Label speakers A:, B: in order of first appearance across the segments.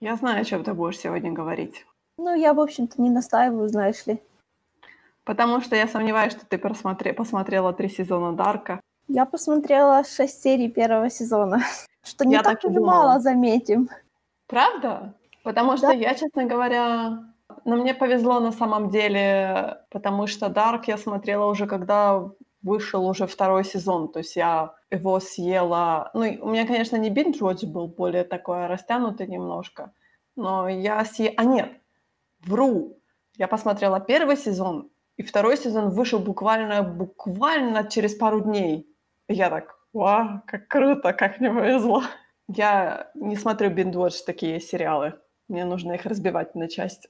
A: Я знаю, о чем ты будешь сегодня говорить.
B: Ну, я, в общем-то, не настаиваю, знаешь ли.
A: Потому что я сомневаюсь, что ты просмотре... посмотрела три сезона Дарка.
B: Я посмотрела шесть серий первого сезона, что не
A: Я
B: так
A: так и
B: мало, заметим.
A: Правда? Потому что
B: Да.
A: я, честно говоря, но мне повезло на самом деле, потому что Дарк я смотрела уже, когда вышел уже второй сезон. То есть я его съела... Ну, у меня, конечно, не watch был, более такой растянутый немножко. Но я съела... А нет, вру. Я посмотрела первый сезон, и второй сезон вышел буквально, буквально через пару дней. И я так, вау, как круто, как мне повезло. Я не смотрю binge такие сериалы. Мне нужно их разбивать на части.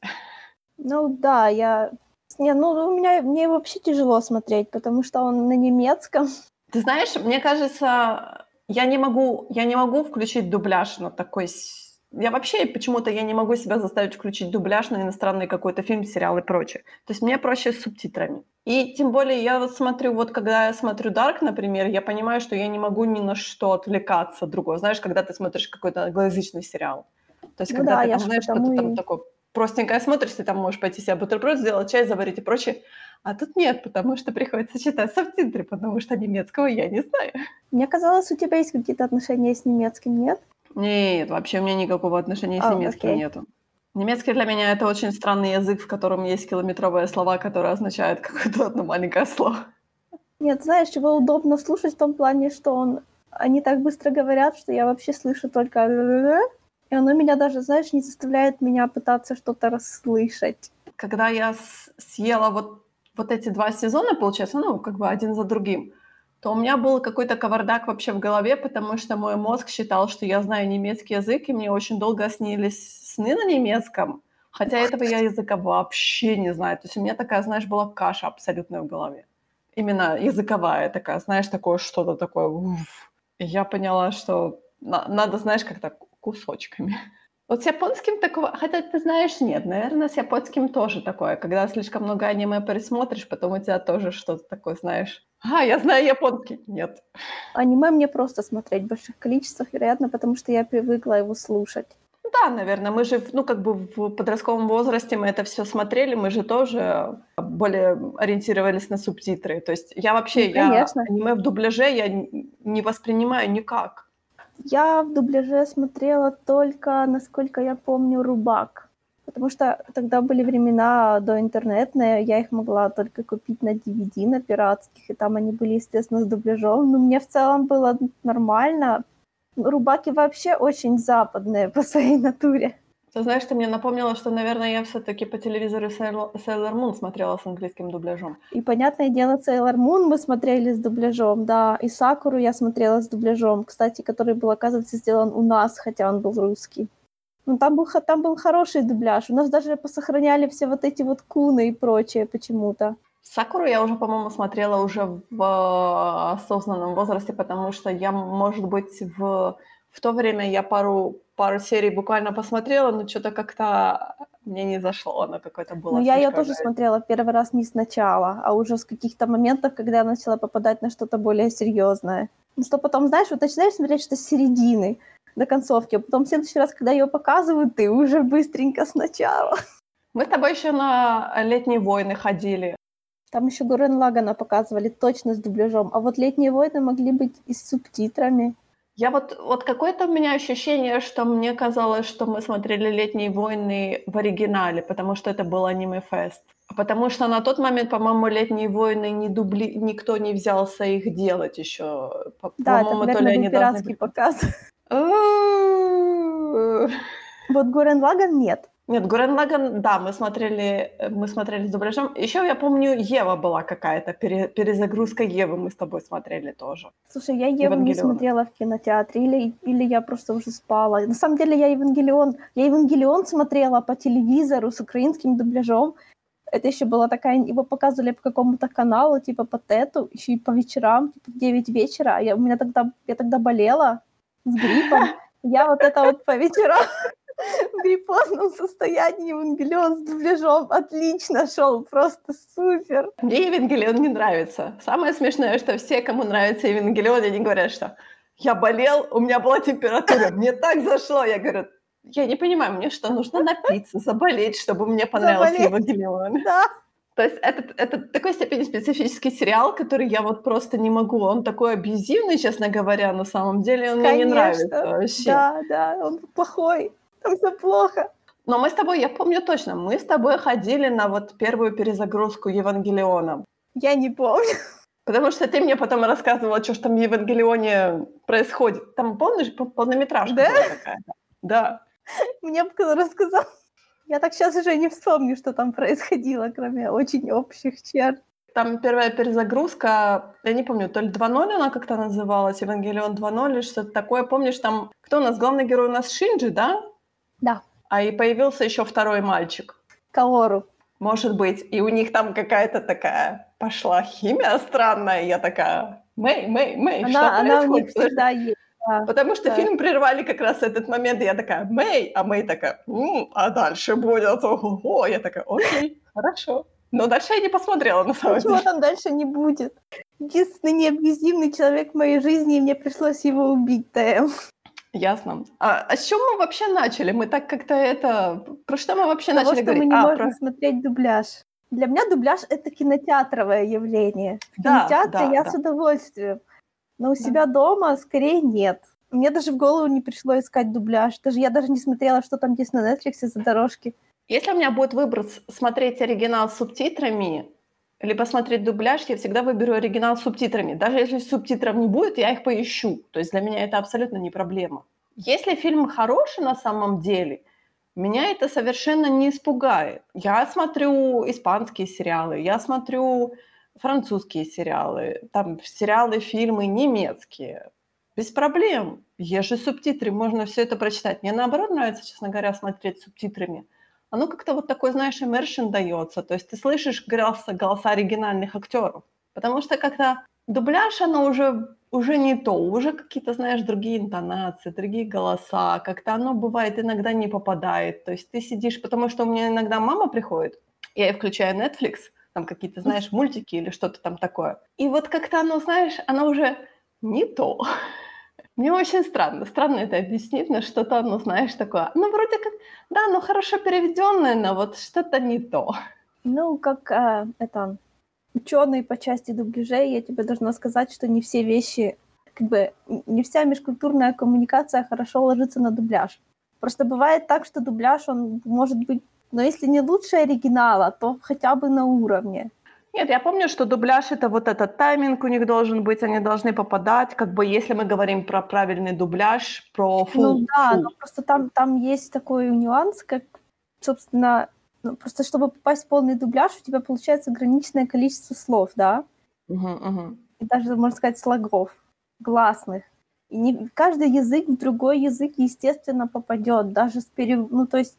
B: Ну да, я... Не, ну у меня мне вообще тяжело смотреть, потому что он на немецком.
A: Ты знаешь, мне кажется, я не могу, я не могу включить дубляж на такой... Я вообще почему-то я не могу себя заставить включить дубляж на иностранный какой-то фильм, сериал и прочее. То есть мне проще с субтитрами. И тем более я вот смотрю, вот когда я смотрю Dark, например, я понимаю, что я не могу ни на что отвлекаться другое. Знаешь, когда ты смотришь какой-то англоязычный сериал. То есть
B: Ну
A: когда
B: да,
A: ты там, знаешь, что-то там
B: и-
A: такое простенькое смотришь, ты там можешь пойти себе бутерброд сделать, чай заварить и прочее. А тут нет, потому что приходится читать субтитры, потому что немецкого я не знаю.
B: Мне казалось, у тебя есть какие-то отношения с немецким, нет?
A: Нет, вообще у меня никакого отношения с
B: А,
A: немецким
B: окей.
A: нету. Немецкий для меня это очень странный язык, в котором есть километровые слова, которые означают какое-то одно маленькое слово.
B: Нет, знаешь, его удобно слушать в том плане, что он... Они так быстро говорят, что я вообще слышу только и оно меня даже, знаешь, не заставляет меня пытаться что-то расслышать.
A: Когда я съела вот, вот эти два сезона, получается, ну, как бы один за другим, то у меня был какой-то кавардак вообще в голове, потому что мой мозг считал, что я знаю немецкий язык, и мне очень долго снились сны на немецком, хотя этого я языка вообще не знаю. То есть у меня такая, знаешь, была каша абсолютная в голове. Именно языковая такая, знаешь, такое что-то такое. уф. И я поняла, что на- надо, знаешь, как-то кусочками. Вот с японским такого, хотя ты знаешь, нет, наверное, с японским тоже такое, когда слишком много аниме пересмотришь, потом у тебя тоже что-то такое, знаешь. А, я знаю японский. Нет.
B: Аниме мне просто смотреть в больших количествах, вероятно, потому что я привыкла его слушать.
A: Да, наверное, мы же, ну, как бы в подростковом возрасте мы это все смотрели, мы же тоже более ориентировались на субтитры. То есть я вообще,
B: Ну,
A: я аниме в дубляже я не воспринимаю никак.
B: Я в дубляже смотрела только, насколько я помню, Рубак. Потому что тогда были времена до интернетные, я их могла только купить на DVD, на пиратских, и там они были, естественно, с дубляжом. Но мне в целом было нормально. Рубаки вообще очень западные по своей натуре.
A: Ты знаешь, ты мне напомнила, что, наверное, я все-таки по телевизору Sailor Moon смотрела с английским дубляжом.
B: И, понятное дело, Sailor Moon мы смотрели с дубляжом, да, и Сакуру я смотрела с дубляжом, кстати, который был, оказывается, сделан у нас, хотя он был русский. Ну, там был, там был хороший дубляж. У нас даже посохраняли все вот эти вот куны и прочее почему-то.
A: Сакуру я уже, по-моему, смотрела уже в э, осознанном возрасте, потому что я, может быть, в, в то время я пару, пару серий буквально посмотрела, но что-то как-то мне не зашло, оно какое-то было.
B: Но я ее тоже смотрела первый раз не сначала, а уже с каких-то моментов, когда я начала попадать на что-то более серьезное. Ну, что потом, знаешь, вот начинаешь смотреть что с середины до концовки, а потом в следующий раз, когда ее показывают, ты уже быстренько сначала.
A: Мы с тобой еще на летние войны ходили.
B: Там еще Гурен Лагана показывали точно с дубляжом, а вот «Летние войны» могли быть и с субтитрами.
A: Я вот, вот какое-то у меня ощущение, что мне казалось, что мы смотрели «Летние войны» в оригинале, потому что это был аниме-фест. Потому что на тот момент, по-моему, «Летние войны» не дубли... никто не взялся их делать еще. По-
B: Да, это,
A: По-моему, то ли
B: наверное,
A: они
B: был
A: должны
B: пиратский
A: были-
B: показ. Вот Гурен Лаган нет.
A: Нет, Гурен Лаган, да, мы смотрели, э, мы смотрели с дубляжом. Еще я помню, Ева была какая-то, пере- перезагрузка Евы мы с тобой смотрели тоже.
B: Слушай, я Еву не смотрела в кинотеатре, или, или я просто уже спала. На самом деле я Евангелион, я Евангелион смотрела по телевизору с украинским дубляжом. Это еще была такая, его показывали по какому-то каналу, типа по ТЭТу, еще и по вечерам, типа в 9 вечера. А Я, у меня тогда, я тогда болела с гриппом. Я вот это вот по вечерам в гриппозном состоянии Евангелион с дубляжом отлично шел, просто супер.
A: Мне Евангелион не нравится. Самое смешное, что все, кому нравится Евангелион, они говорят, что я болел, у меня была температура, мне так зашло. Я говорю, Я не понимаю, мне что, нужно напиться, заболеть, чтобы мне понравился
B: Заболеть.
A: Евангелион?
B: Да.
A: То есть это, это такой степени специфический сериал, который я вот просто не могу. Он такой абьюзивный, честно говоря, на самом деле он мне не
B: Конечно.
A: нравится вообще.
B: Да, да, он плохой. Там все плохо.
A: Но мы с тобой, я помню точно, мы с тобой ходили на вот первую перезагрузку Евангелиона.
B: Я не помню.
A: Потому что ты мне потом рассказывала, что ж там в Евангелионе происходит. Там, помнишь, пол- полнометражка
B: Да?
A: была какая-то. Да.
B: Мне бы кто рассказал. Я так сейчас уже не вспомню, что там происходило, кроме очень общих черт.
A: Там первая перезагрузка, я не помню, то ли 2.0 она как-то называлась, Евангелион 2.0 или что-то такое. Помнишь, там, кто у нас, главный герой у нас Шинджи, да?
B: Да.
A: А и появился еще второй мальчик.
B: Каору.
A: Может быть, и у них там какая-то такая пошла химия странная. Я такая, Мэй, Мэй, Мэй, что
B: Она, она у них
A: происходит?
B: Всегда есть. да.
A: Потому что
B: Да.
A: фильм прервали как раз этот момент, и я такая, Мэй, а Мэй такая, «М, а дальше будет, ого Я такая, окей, хорошо. Но дальше я не посмотрела, на самом
B: Ничего
A: деле.
B: там дальше не будет. Единственный необъяснимый человек в моей жизни, и мне пришлось его убить, ТМ.
A: Ясно. А, а с чего мы вообще начали? Мы так как-то это... Про что мы вообще
B: Того,
A: начали
B: что мы
A: говорить?
B: не
A: А,
B: можем
A: про-
B: смотреть дубляж. Для меня дубляж — это кинотеатровое явление. В
A: Да,
B: кинотеатре
A: да,
B: я
A: да.
B: с удовольствием. Но у
A: Да.
B: себя дома скорее нет. Мне даже в голову не пришло искать дубляж. Даже я даже не смотрела, что там есть на Netflix за дорожки.
A: Если у меня будет выбор смотреть оригинал с субтитрами, либо смотреть дубляж, я всегда выберу оригинал с субтитрами. Даже если субтитров не будет, я их поищу. То есть для меня это абсолютно не проблема. Если фильм хороший на самом деле, меня это совершенно не испугает. Я смотрю испанские сериалы, я смотрю французские сериалы, там сериалы, фильмы немецкие. Без проблем. Есть же субтитры, можно все это прочитать. Мне наоборот нравится, честно говоря, смотреть субтитрами. Оно как-то вот такой, знаешь, immersion дается. То есть ты слышишь голоса, голоса оригинальных актеров. Потому что как-то дубляж, оно уже, уже не то. Уже какие-то, знаешь, другие интонации, другие голоса. Как-то оно бывает иногда не попадает. То есть ты сидишь, потому что у меня иногда мама приходит, я ей включаю Netflix, там какие-то, знаешь, мультики или что-то там такое. И вот как-то оно, знаешь, оно уже не то. Мне очень странно. Странно это объяснить, но что-то оно, знаешь, такое. Ну, вроде как, да, ну хорошо переведенное, но вот что-то не то.
B: Ну, как э, это ученый по части дубляжей, я тебе должна сказать, что не все вещи, как бы не вся межкультурная коммуникация хорошо ложится на дубляж. Просто бывает так, что дубляж, он может быть, но если не лучше оригинала, то хотя бы на уровне.
A: Нет, я помню, что дубляж это вот этот тайминг у них должен быть, они должны попадать, как бы если мы говорим про правильный дубляж, про фул.
B: ну да,
A: фул.
B: но просто там, там есть такой нюанс, как, собственно, ну, просто чтобы попасть в полный дубляж, у тебя получается ограниченное количество слов, да?
A: Мгм, мгм.
B: и даже, можно сказать, слогов, гласных. И не, каждый язык в другой язык, естественно, попадет. Даже с перев... ну, то есть,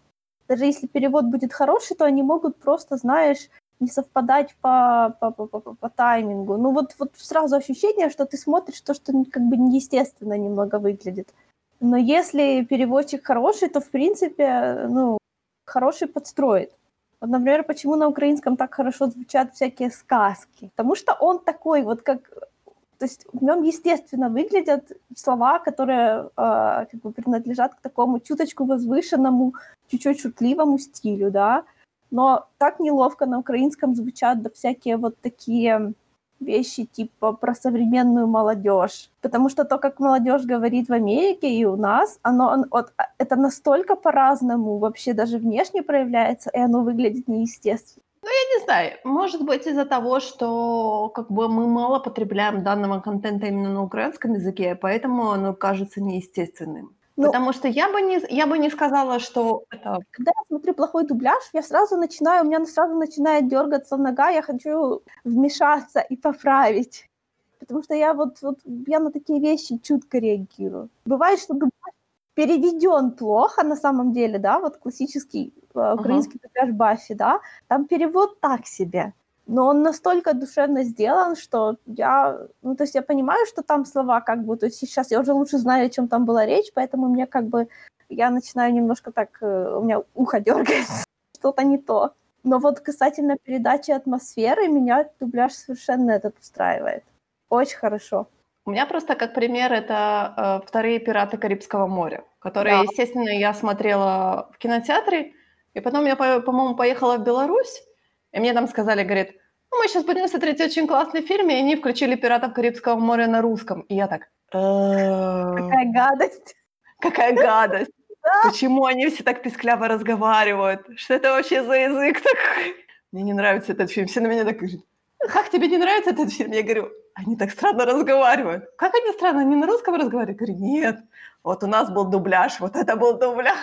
B: даже если перевод будет хороший, то они могут просто, знаешь, не совпадать по, по, по, по, по- таймингу. Ну, вот, вот сразу ощущение, что ты смотришь то, что как бы неестественно немного выглядит. Но если переводчик хороший, то, в принципе, ну, хороший подстроит. Вот, например, почему на украинском так хорошо звучат всякие сказки? Потому что он такой вот как... То есть в нем естественно выглядят слова, которые э, как бы принадлежат к такому чуточку возвышенному, чуть-чуть шутливому стилю, да. Но так неловко на украинском звучат да всякие вот такие вещи типа про современную молодежь. Потому что то, как молодежь говорит в Америке и у нас, оно, он- вот, а, это настолько по-разному вообще даже внешне проявляется, и оно выглядит неестественно.
A: Я не знаю, может быть из-за того, что как бы мы мало потребляем данного контента именно на украинском языке, поэтому оно кажется неестественным.
B: Ну-
A: Потому что я бы не, я бы не сказала, что это
B: Когда я смотрю плохой дубляж, я сразу начинаю, у меня сразу начинает дергаться нога, я хочу вмешаться и поправить. Потому что я вот, вот я на такие вещи чутко реагирую. Бывает, что дубляж переведен плохо на самом деле, да, вот классический э, украинский дубляж Баффи, да, там перевод так себе. Но он настолько душевно сделан, что я, ну, то есть я понимаю, что там слова как бы, то есть сейчас я уже лучше знаю, о чем там была речь, поэтому мне как бы, я начинаю немножко так, э, у меня ухо дергается, что-то не то. Но вот касательно передачи атмосферы, меня дубляж совершенно этот устраивает. Очень хорошо.
A: У меня просто как пример это э, вторые пираты Карибского моря. которые,
B: Да.
A: естественно, я смотрела в кинотеатре, и потом я, по- по-моему, поехала в Беларусь, и мне там сказали, говорит, ну, мы сейчас будем смотреть очень классный фильм, и они включили «Пиратов Карибского моря» на русском. И я так, «Э,
B: Какая гадость.
A: какая гадость. Почему они все так пискляво разговаривают? Что это вообще за язык такой? Мне не нравится этот фильм. Все на меня так говорят, как тебе не нравится этот фильм? Я говорю, они так странно разговаривают. Как они странно? Они на русском разговаривают? Я говорю, нет. Вот у нас был дубляж, вот это был дубляж.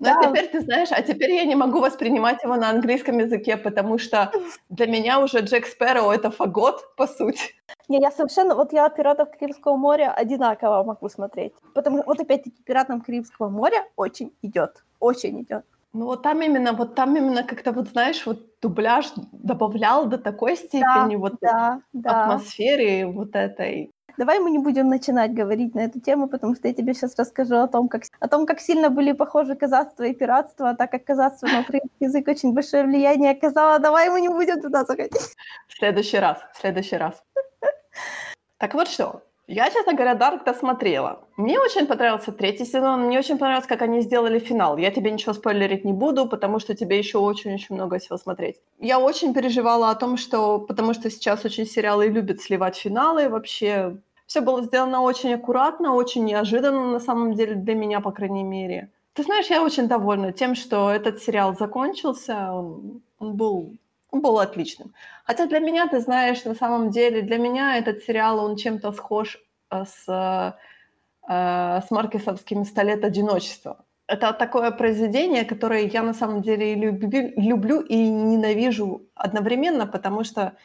A: Ну, а
B: Да.
A: теперь ты знаешь, а теперь я не могу воспринимать его на английском языке, потому что для меня уже Джек Спэроу — это фагот, по сути.
B: Не, я совершенно... Вот я «Пиратов Карибского моря» одинаково могу смотреть. Потому что, вот опять-таки, «Пиратам Карибского моря» очень идет. Очень идет.
A: Ну вот там именно, вот там именно как-то вот, знаешь, вот дубляж добавлял до такой степени вот
B: Да, да.
A: атмосферы вот этой.
B: Давай мы не будем начинать говорить на эту тему, потому что я тебе сейчас расскажу о том, как, о том, как сильно были похожи казацтво и пиратство, а так как казацтво на украинский язык очень большое влияние оказало, давай мы не будем туда заходить.
A: В следующий раз, в следующий раз. Так вот что, я, честно говоря, Дарк досмотрела. Мне очень понравился третий сезон, мне очень понравилось, как они сделали финал. Я тебе ничего спойлерить не буду, потому что тебе еще очень-очень много всего смотреть. Я очень переживала о том, что... Потому что сейчас очень сериалы любят сливать финалы, вообще... Все было сделано очень аккуратно, очень неожиданно, на самом деле, для меня, по крайней мере. Ты знаешь, я очень довольна тем, что этот сериал закончился, он, он был он был отличным. Хотя для меня, ты знаешь, на самом деле, для меня этот сериал, он чем-то схож э, с, э, с Маркесовским «Сто лет одиночества». Это такое произведение, которое я на самом деле и люблю, и ненавижу одновременно, потому что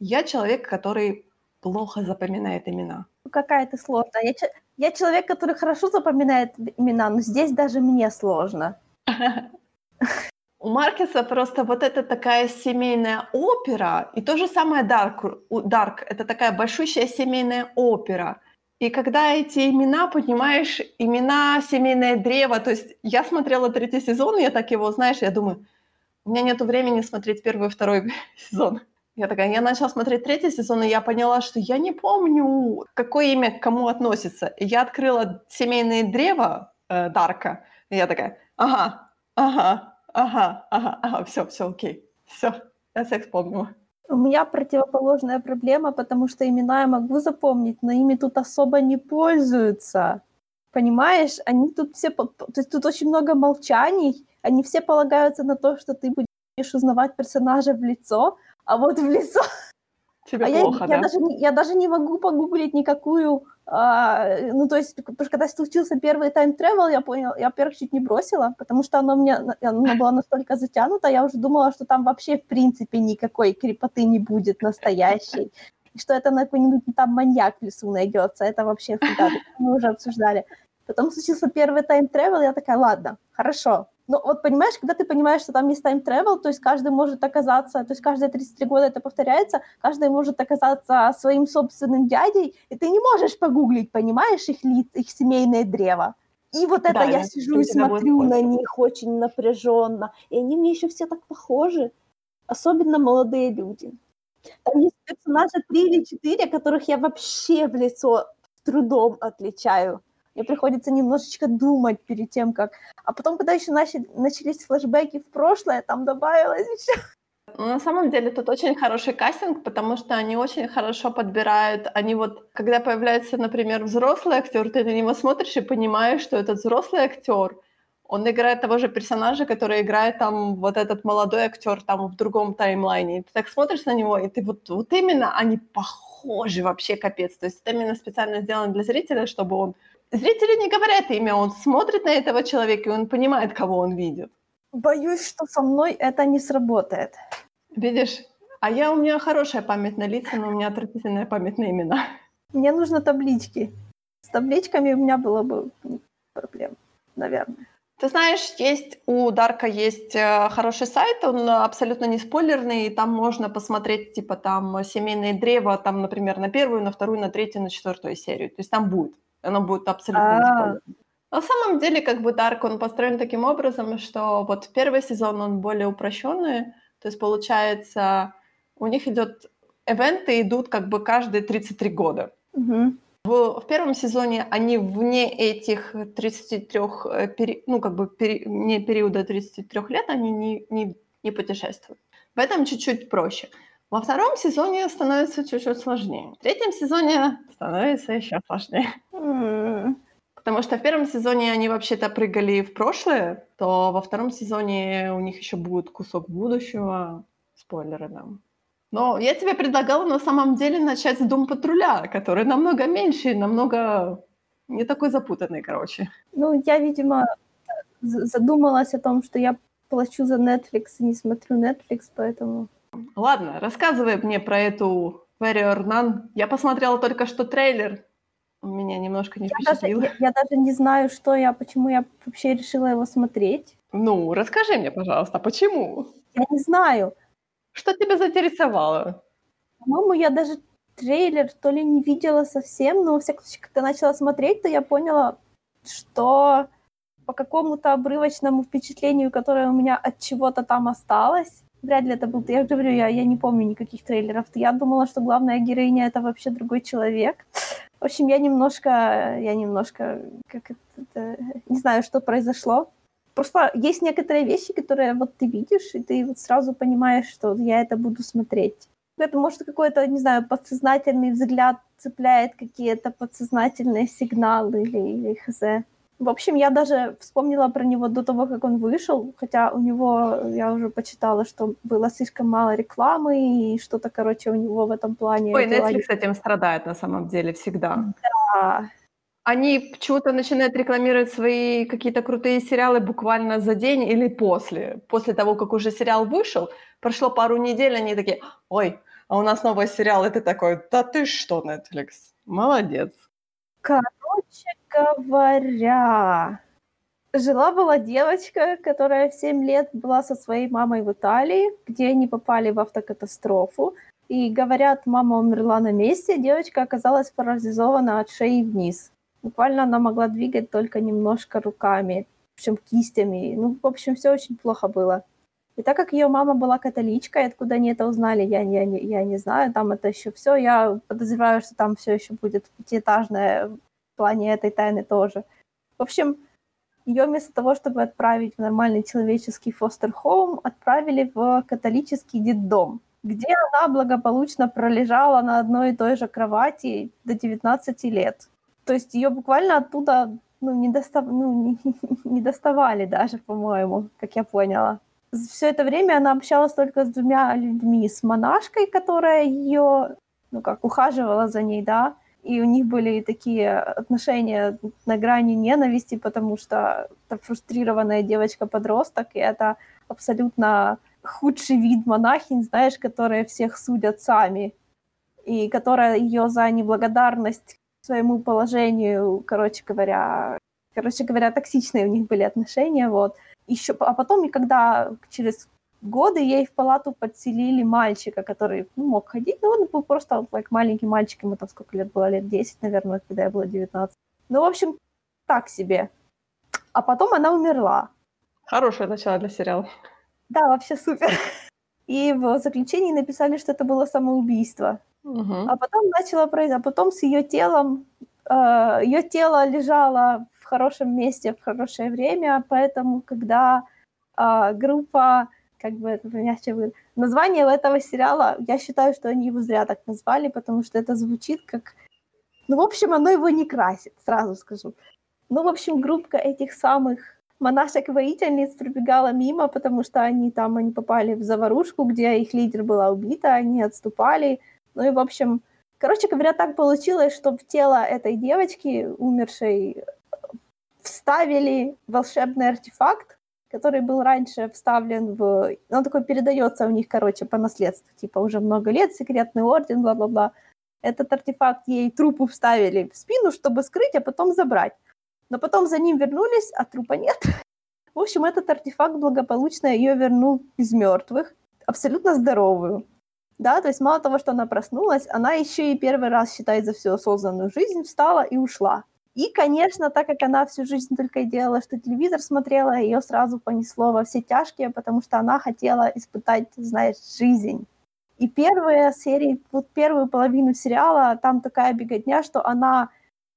A: я человек, который плохо запоминает имена.
B: Какая ты сложная. Я, я человек, который хорошо запоминает имена, но здесь даже мне сложно.
A: У Маркеса просто вот это такая семейная опера, и то же самое Дарк, Дарк это такая большущая семейная опера. И когда эти имена, понимаешь, имена, семейное древо, то есть я смотрела третий сезон, я так его, знаешь, я думаю, у меня нет времени смотреть первый и второй сезон. Я такая, я начала смотреть третий сезон, и я поняла, что я не помню, какое имя к кому относится. И я открыла семейное древо э, Дарка, и я такая, ага, ага, ага, ага, ага, все, все, окей, все, я всех вспомнила.
B: У меня противоположная проблема, потому что имена я могу запомнить, но ими тут особо не пользуются. Понимаешь, они тут все... То есть тут очень много молчаний, они все полагаются на то, что ты будешь узнавать персонажа в лицо, а вот в лицо
A: Тебе
B: А я,
A: плохо,
B: я
A: да?
B: даже, не- я даже не могу погуглить никакую, а, ну, то есть, потому что когда случился первый тайм-тревел, я понял, я, во-первых, чуть не бросила, потому что оно мне, оно было настолько затянуто, я уже думала, что там вообще, в принципе, никакой крипоты не будет настоящей, и что это на какой-нибудь там маньяк в лесу найдется, это вообще фига, мы уже обсуждали. Потом случился первый time travel, я такая, ладно, хорошо. Но вот понимаешь, когда ты понимаешь, что там есть time travel, то есть каждый может оказаться, то есть каждые 33 года это повторяется, каждый может оказаться своим собственным дядей, и ты не можешь погуглить, понимаешь, их лиц, их семейное древо. И вот это
A: Да,
B: я сижу и смотрю на них очень напряженно. И они мне еще все так похожи. Особенно молодые люди. Там есть персонажа три или четыре, которых я вообще в лицо трудом отличаю. Мне приходится немножечко думать перед тем, как... А потом, когда еще начали, начались флешбеки в прошлое, там добавилось еще...
A: Ну, На самом деле тут очень хороший кастинг, потому что они очень хорошо подбирают. Они вот, когда появляется, например, взрослый актер, ты на него смотришь и понимаешь, что этот взрослый актер, он играет того же персонажа, который играет там вот этот молодой актер там в другом таймлайне. Ты так смотришь на него, и ты вот, вот именно они похожи вообще капец. То есть это именно специально сделано для зрителя, чтобы он... Зрители не говорят имя, он смотрит на этого человека, и он понимает, кого он видит.
B: Боюсь, что со мной это не сработает.
A: Видишь? А я, у меня хорошая память на лица, но у меня отвратительная память на имена.
B: Мне нужны таблички. С табличками у меня было бы проблем, наверное.
A: Ты знаешь, есть у Дарка есть э, хороший сайт, он абсолютно не спойлерный, и там можно посмотреть, типа, там, семейное древо, там, например, на первую, на вторую, на третью, на четвертую серию. То есть там будет. Оно будет абсолютно не
B: А.
A: спойлерным. На самом деле, как бы Дарк, он построен таким образом, что вот первый сезон, он более упрощенный, то есть, получается, у них идет, ивенты идут как бы каждые 33 года. В, в первом сезоне они вне этих 33, э, пери, ну, как бы пери, не периода 33 лет, они не, не, не путешествуют. В этом чуть-чуть проще. Во втором сезоне становится чуть-чуть сложнее. В третьем сезоне становится еще сложнее. Mm. Потому что в первом сезоне они вообще-то прыгали в прошлое, то во втором сезоне у них еще будет кусок будущего. Спойлеры нам. Но я тебе предлагала на самом деле начать с Дом Патруля, который намного меньше, намного не такой запутанный, короче.
B: Ну, я, видимо, задумалась о том, что я плачу за Netflix и не смотрю Netflix, поэтому...
A: Ладно, рассказывай мне про эту Warrior Nun. Я посмотрела только что трейлер, меня немножко не я впечатлил.
B: Даже, я, я даже не знаю, что я, почему я вообще решила его смотреть.
A: Ну, расскажи мне, пожалуйста, почему?
B: Я не знаю.
A: Что тебя заинтересовало?
B: По-моему, я даже трейлер то ли не видела совсем, но, во всяком случае, когда начала смотреть, то я поняла, что по какому-то обрывочному впечатлению, которое у меня от чего-то там осталось, вряд ли это был, я говорю, я, я не помню никаких трейлеров, я думала, что главная героиня это вообще другой человек. В общем, я немножко, я немножко, как это, не знаю, что произошло. Просто есть некоторые вещи, которые вот ты видишь, и ты вот сразу понимаешь, что я это буду смотреть. Это может какой-то, не знаю, подсознательный взгляд цепляет какие-то подсознательные сигналы или, или хз. В общем, я даже вспомнила про него до того, как он вышел, хотя у него, я уже почитала, что было слишком мало рекламы, и что-то, короче, у него в этом плане...
A: Ой, Netflix этим страдает на самом деле всегда.
B: Да.
A: Они почему-то начинают рекламировать свои какие-то крутые сериалы буквально за день или после. После того, как уже сериал вышел, прошло пару недель, они такие, ой, а у нас новый сериал, и ты такой, да ты что, Netflix, молодец.
B: Короче говоря, жила-была девочка, которая в 7 лет была со своей мамой в Италии, где они попали в автокатастрофу. И говорят, мама умерла на месте, девочка оказалась парализована от шеи вниз. Буквально она могла двигать только немножко руками, в общем, кистями. Ну, в общем, все очень плохо было. И так как ее мама была католичкой, откуда они это узнали, я, я, я, не знаю, там это еще все. Я подозреваю, что там все еще будет пятиэтажное плане этой тайны тоже. В общем, ее вместо того, чтобы отправить в нормальный человеческий фостер-хоум, отправили в католический детдом, где она благополучно пролежала на одной и той же кровати до 19 лет. То есть ее буквально оттуда ну, не, достав... ну, не, не доставали даже, по-моему, как я поняла. Все это время она общалась только с двумя людьми. С монашкой, которая ее, ну как, ухаживала за ней, да, и у них были такие отношения на грани ненависти, потому что это фрустрированная девочка-подросток, и это абсолютно худший вид монахинь, знаешь, которые всех судят сами, и которая ее за неблагодарность своему положению, короче говоря, короче говоря, токсичные у них были отношения, вот. Еще, а потом, и когда через годы ей в палату подселили мальчика, который ну, мог ходить, но он был просто like, маленький мальчик, ему там сколько лет было, лет 10, наверное, когда я была 19. Ну, в общем, так себе. А потом она умерла.
A: Хорошее начало для сериала.
B: Да, вообще супер. И в заключении написали, что это было самоубийство.
A: Угу.
B: А потом начало произойти, а потом с ее телом, э, ее тело лежало в хорошем месте в хорошее время, поэтому когда э, группа как бы это мягче будет. Название этого сериала, я считаю, что они его зря так назвали, потому что это звучит как... Ну, в общем, оно его не красит, сразу скажу. Ну, в общем, группка этих самых монашек-воительниц пробегала мимо, потому что они там, они попали в заварушку, где их лидер была убита, они отступали. Ну и, в общем, короче говоря, так получилось, что в тело этой девочки, умершей, вставили волшебный артефакт, который был раньше вставлен в... Он такой передается у них, короче, по наследству. Типа уже много лет, секретный орден, бла-бла-бла. Этот артефакт ей трупу вставили в спину, чтобы скрыть, а потом забрать. Но потом за ним вернулись, а трупа нет. В общем, этот артефакт благополучно ее вернул из мертвых, абсолютно здоровую. Да, то есть мало того, что она проснулась, она еще и первый раз, считай, за всю осознанную жизнь встала и ушла. И, конечно, так как она всю жизнь только и делала, что телевизор смотрела, ее сразу понесло во все тяжкие, потому что она хотела испытать, знаешь, жизнь. И первые серии, вот первую половину сериала, там такая беготня, что она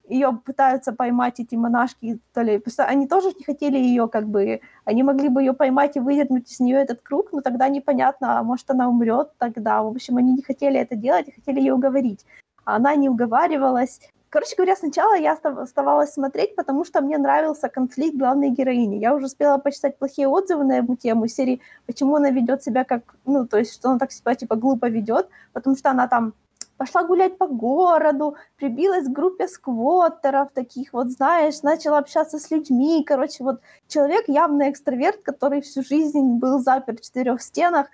B: ее пытаются поймать эти монашки, то ли, они тоже не хотели ее как бы, они могли бы ее поймать и выдернуть из нее этот круг, но тогда непонятно, а может она умрет тогда. В общем, они не хотели это делать, хотели ее уговорить. А она не уговаривалась. Короче говоря, сначала я оставалась смотреть, потому что мне нравился конфликт главной героини. Я уже успела почитать плохие отзывы на эту тему серии, почему она ведет себя как, ну, то есть, что она так себя, типа, глупо ведет, потому что она там пошла гулять по городу, прибилась к группе сквоттеров, таких вот, знаешь, начала общаться с людьми. Короче, вот человек явно экстраверт, который всю жизнь был заперт в четырех стенах.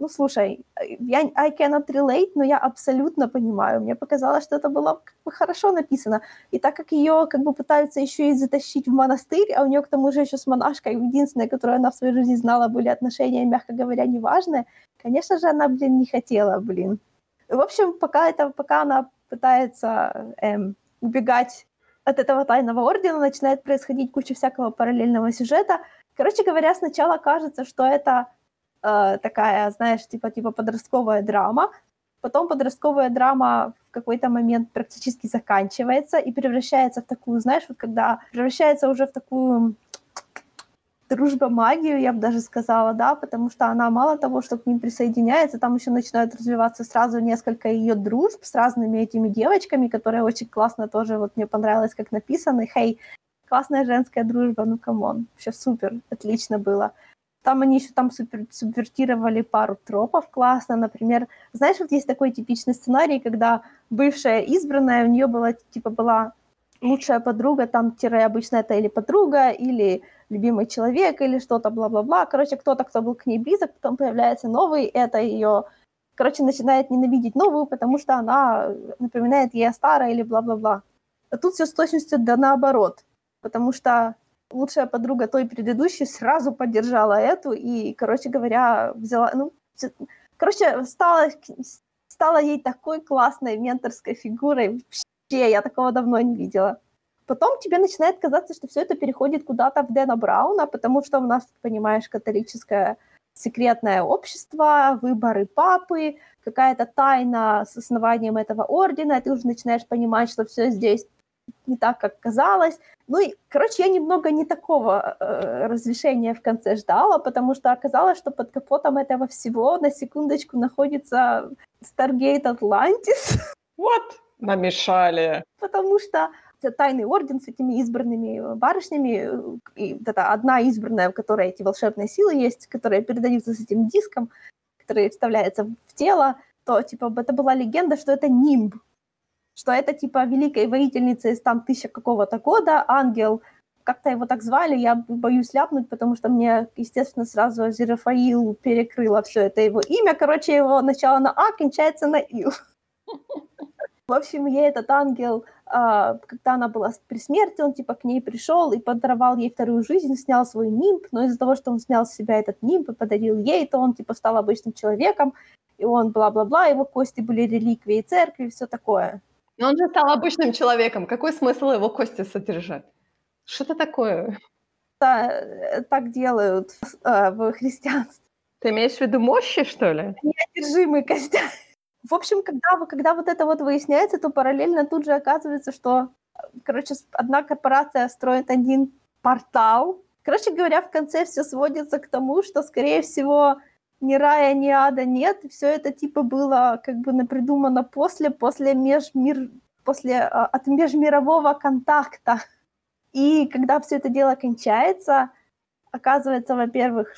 B: Ну, слушай, я I cannot relate, но я абсолютно понимаю. Мне показалось, что это было как бы хорошо написано. И так как ее как бы пытаются еще и затащить в монастырь, а у нее к тому же еще с монашкой, единственная, которую она в своей жизни знала, были отношения, мягко говоря, неважные, конечно же, она, блин, не хотела, блин. В общем, пока, это, пока она пытается эм, убегать от этого тайного ордена, начинает происходить куча всякого параллельного сюжета. Короче говоря, сначала кажется, что это э, такая, знаешь, типа, типа подростковая драма, потом подростковая драма в какой-то момент практически заканчивается и превращается в такую, знаешь, вот когда превращается уже в такую дружбомагию, я бы даже сказала, да, потому что она мало того, что к ним присоединяется, там еще начинают развиваться сразу несколько ее дружб с разными этими девочками, которые очень классно тоже, вот мне понравилось, как написано, хей, классная женская дружба, ну come on, все супер, отлично было. Там они еще там супер, субвертировали пару тропов классно, например, знаешь, вот есть такой типичный сценарий, когда бывшая избранная, у нее была, типа, была лучшая подруга, там, тире обычно это или подруга, или любимый человек, или что-то, бла-бла-бла. Короче, кто-то, кто был к ней близок, потом появляется новый, это ее, короче, начинает ненавидеть новую, потому что она напоминает ей о старой или бла-бла-бла. А тут все с точностью да наоборот, потому что лучшая подруга той предыдущей сразу поддержала эту и, короче говоря, взяла, ну, короче, стала, стала ей такой классной менторской фигурой. Вообще, я такого давно не видела. Потом тебе начинает казаться, что все это переходит куда-то в Дэна Брауна, потому что у нас, понимаешь, католическое секретное общество, выборы папы, какая-то тайна с основанием этого ордена, и ты уже начинаешь понимать, что все здесь не так, как казалось. Ну и, короче, я немного не такого э, разрешения в конце ждала, потому что оказалось, что под капотом этого всего на секундочку находится Stargate Atlantis.
A: Вот, намешали.
B: Потому что тайный орден с этими избранными барышнями, и это одна избранная, в которой эти волшебные силы есть, которые передаются с этим диском, который вставляется в тело, то, типа, это была легенда, что это нимб, что это, типа, великая воительница из там тысяча какого-то года, ангел, как-то его так звали, я боюсь ляпнуть, потому что мне, естественно, сразу Азерафаил перекрыло все это его имя. Короче, его начало на А кончается на Ил. В общем, ей этот ангел, а, когда она была при смерти, он типа к ней пришел и подаровал ей вторую жизнь, снял свой нимб, но из-за того, что он снял с себя этот нимб и подарил ей, то он типа стал обычным человеком, и он бла-бла-бла, его кости были реликвией церкви и все такое.
A: Но он же стал обычным человеком. Какой смысл его кости содержать? Что-то такое.
B: Да, э, так делают э, в христианстве.
A: Ты имеешь в виду мощи, что ли?
B: Неодержимые костями. В общем, когда, когда вот это вот выясняется, то параллельно тут же оказывается, что, короче, одна корпорация строит один портал. Короче говоря, в конце все сводится к тому, что, скорее всего, ни рая, ни ада нет. Все это типа было как бы напридумано после, после межмир, после а, от межмирового контакта. И когда все это дело кончается, оказывается, во-первых,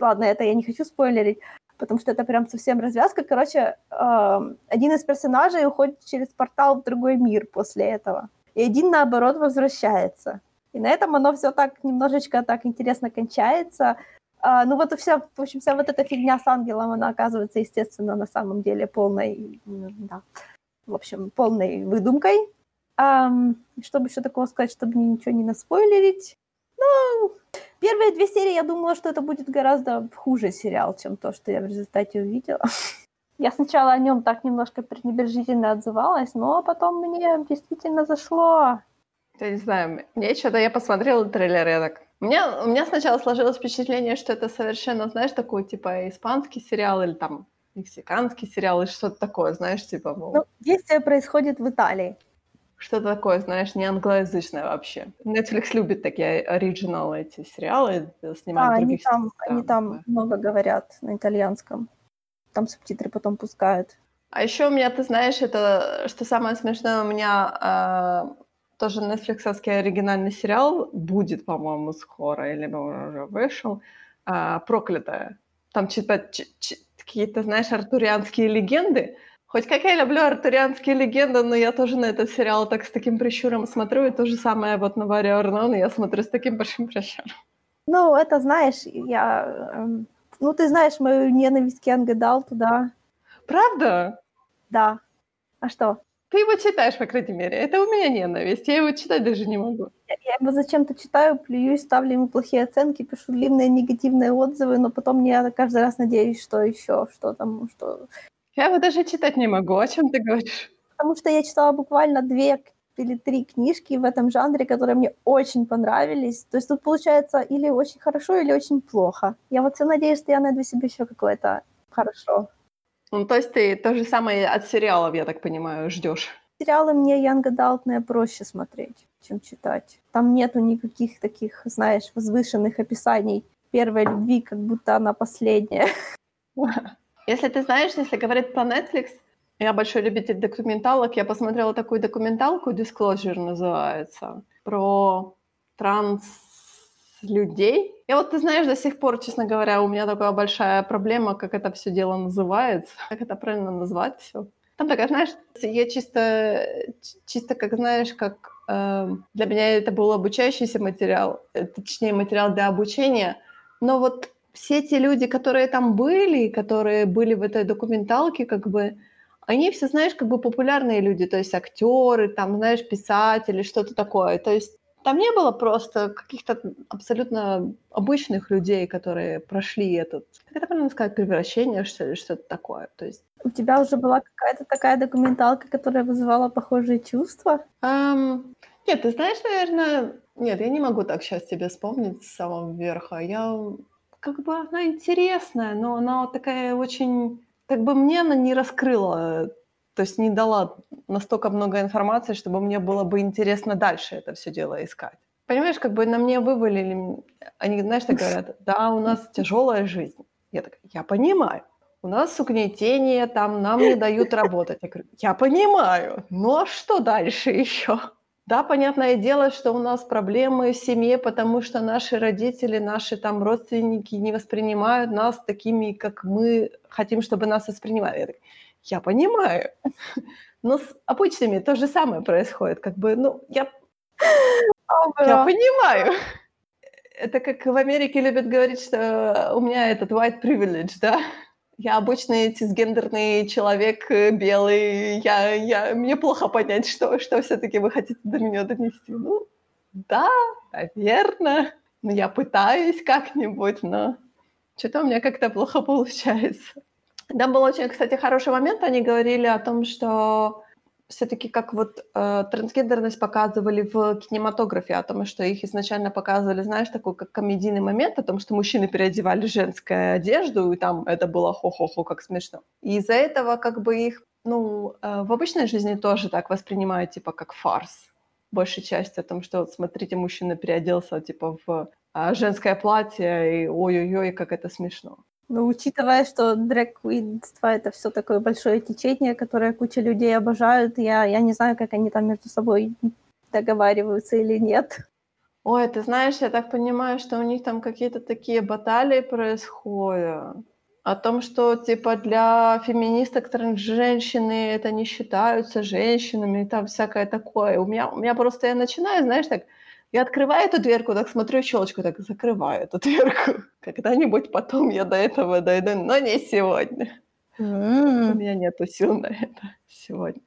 B: ладно, это я не хочу спойлерить, потому что это прям совсем развязка. Короче, один из персонажей уходит через портал в другой мир после этого, и один, наоборот, возвращается. И на этом оно все так немножечко так интересно кончается. А, ну вот вся, в общем, вся вот эта фигня с ангелом, она оказывается, естественно, на самом деле полной, да, в общем, полной выдумкой. Um, чтобы еще такого сказать, чтобы ничего не наспойлерить. Ну, Первые две серии я думала, что это будет гораздо хуже сериал, чем то, что я в результате увидела. Я сначала о нем так немножко пренебрежительно отзывалась, но потом мне действительно зашло.
A: Я не знаю, мне что-то я посмотрела трейлер, я так... У меня, у меня сначала сложилось впечатление, что это совершенно, знаешь, такой, типа, испанский сериал или там мексиканский сериал или что-то такое, знаешь, типа, мол,
B: Ну, действие происходит в Италии.
A: что-то такое, знаешь, не англоязычное вообще. Netflix любит такие оригиналы эти сериалы, э, снимать
B: А,
A: в
B: они
A: других
B: там, они
A: странах,
B: там
A: да.
B: много говорят на итальянском. Там субтитры потом пускают.
A: А еще у меня, ты знаешь, это, что самое смешное, у меня а, тоже нетфликсовский оригинальный сериал будет, по-моему, скоро, или он уже вышел, а, «Проклятая». Там типа какие-то, знаешь, артурианские легенды. Хоть как я люблю артурианские легенды, но я тоже на этот сериал так с таким прищуром смотрю, и то же самое вот на Варю Арнон я смотрю с таким большим прищуром.
B: Ну, это, знаешь, я... эм, Ну, ты знаешь мою ненависть к Янг Эдал туда.
A: Правда?
B: Да. А что?
A: Ты его читаешь, по крайней мере. Это у меня ненависть. Я его читать даже не могу.
B: Я, я его зачем-то читаю, плююсь, ставлю ему плохие оценки, пишу длинные негативные отзывы, но потом я каждый раз надеюсь, что еще, что там, что...
A: Я его даже читать не могу. О чем ты говоришь?
B: Потому что я читала буквально две или три книжки в этом жанре, которые мне очень понравились. То есть тут получается или очень хорошо, или очень плохо. Я вот все надеюсь, что я найду себе еще какое-то хорошо.
A: Ну, то есть ты то же самое от сериалов, я так понимаю, ждешь.
B: Сериалы мне Янга Далтная проще смотреть, чем читать. Там нету никаких таких, знаешь, возвышенных описаний первой любви, как будто она последняя.
A: Если ты знаешь, если говорить про Netflix, я большой любитель документалок, я посмотрела такую документалку, Disclosure называется, про транс людей. И вот ты знаешь, до сих пор, честно говоря, у меня такая большая проблема, как это все дело называется, как это правильно назвать все. Там такая, знаешь, я чисто, чисто как знаешь, как э, для меня это был обучающийся материал, э, точнее материал для обучения, но вот все те люди, которые там были, которые были в этой документалке, как бы, они все, знаешь, как бы популярные люди, то есть актеры, там, знаешь, писатели, что-то такое. То есть там не было просто каких-то абсолютно обычных людей, которые прошли этот, как это правильно сказать, превращение, что ли, что-то такое. То есть
B: У тебя уже была какая-то такая документалка, которая вызывала похожие чувства?
A: Ам, нет, ты знаешь, наверное, нет, я не могу так сейчас тебе вспомнить с самого верха. Я как бы она интересная, но она вот такая очень, как бы мне она не раскрыла, то есть не дала настолько много информации, чтобы мне было бы интересно дальше это все дело искать. Понимаешь, как бы на мне вывалили, они, знаешь, так говорят, да, у нас тяжелая жизнь. Я такая, я понимаю. У нас угнетение, там нам не дают работать. Я говорю, я понимаю, ну а что дальше еще? Да, понятное дело, что у нас проблемы в семье, потому что наши родители, наши там родственники не воспринимают нас такими, как мы хотим, чтобы нас воспринимали. Я, так, я понимаю. Но с обычными то же самое происходит. Как бы, ну, я, я понимаю. Это как в Америке любят говорить, что у меня этот white privilege, да? Я обычный цисгендерный человек, э, белый, я, я, мне плохо понять, что, что все-таки вы хотите до меня донести. Ну, да, наверное, но я пытаюсь как-нибудь, но что-то у меня как-то плохо получается. Там был очень, кстати, хороший момент, они говорили о том, что все-таки как вот э, трансгендерность показывали в кинематографе, о том, что их изначально показывали, знаешь, такой как комедийный момент, о том, что мужчины переодевали женскую одежду, и там это было хо-хо-хо, как смешно. И из-за этого как бы их, ну, э, в обычной жизни тоже так воспринимают, типа, как фарс. Большей части о том, что вот смотрите, мужчина переоделся, типа, в э, женское платье, и ой-ой-ой, как это смешно.
B: Ну, учитывая, что дрэк-квинство — это все такое большое течение, которое куча людей обожают, я, я не знаю, как они там между собой договариваются или нет.
A: Ой, ты знаешь, я так понимаю, что у них там какие-то такие баталии происходят. О том, что типа для феминисток женщины это не считаются женщинами, там всякое такое. У меня, у меня просто я начинаю, знаешь, так, я открываю эту дверку, так смотрю щелочку, так закрываю эту дверку. Когда-нибудь потом я до этого дойду, но не сегодня. У меня нету сил на это сегодня.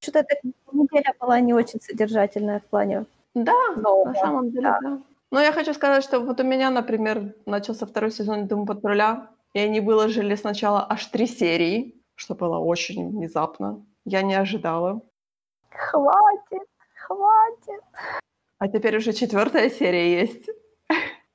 B: Что-то эта неделя была не очень содержательная в плане
A: Да,
B: нового.
A: на самом деле,
B: да.
A: да. Но я хочу сказать, что вот у меня, например, начался второй сезон «Дум патруля», и они выложили сначала аж три серии, что было очень внезапно. Я не ожидала.
B: Хватит, хватит.
A: А теперь уже четвертая серия есть.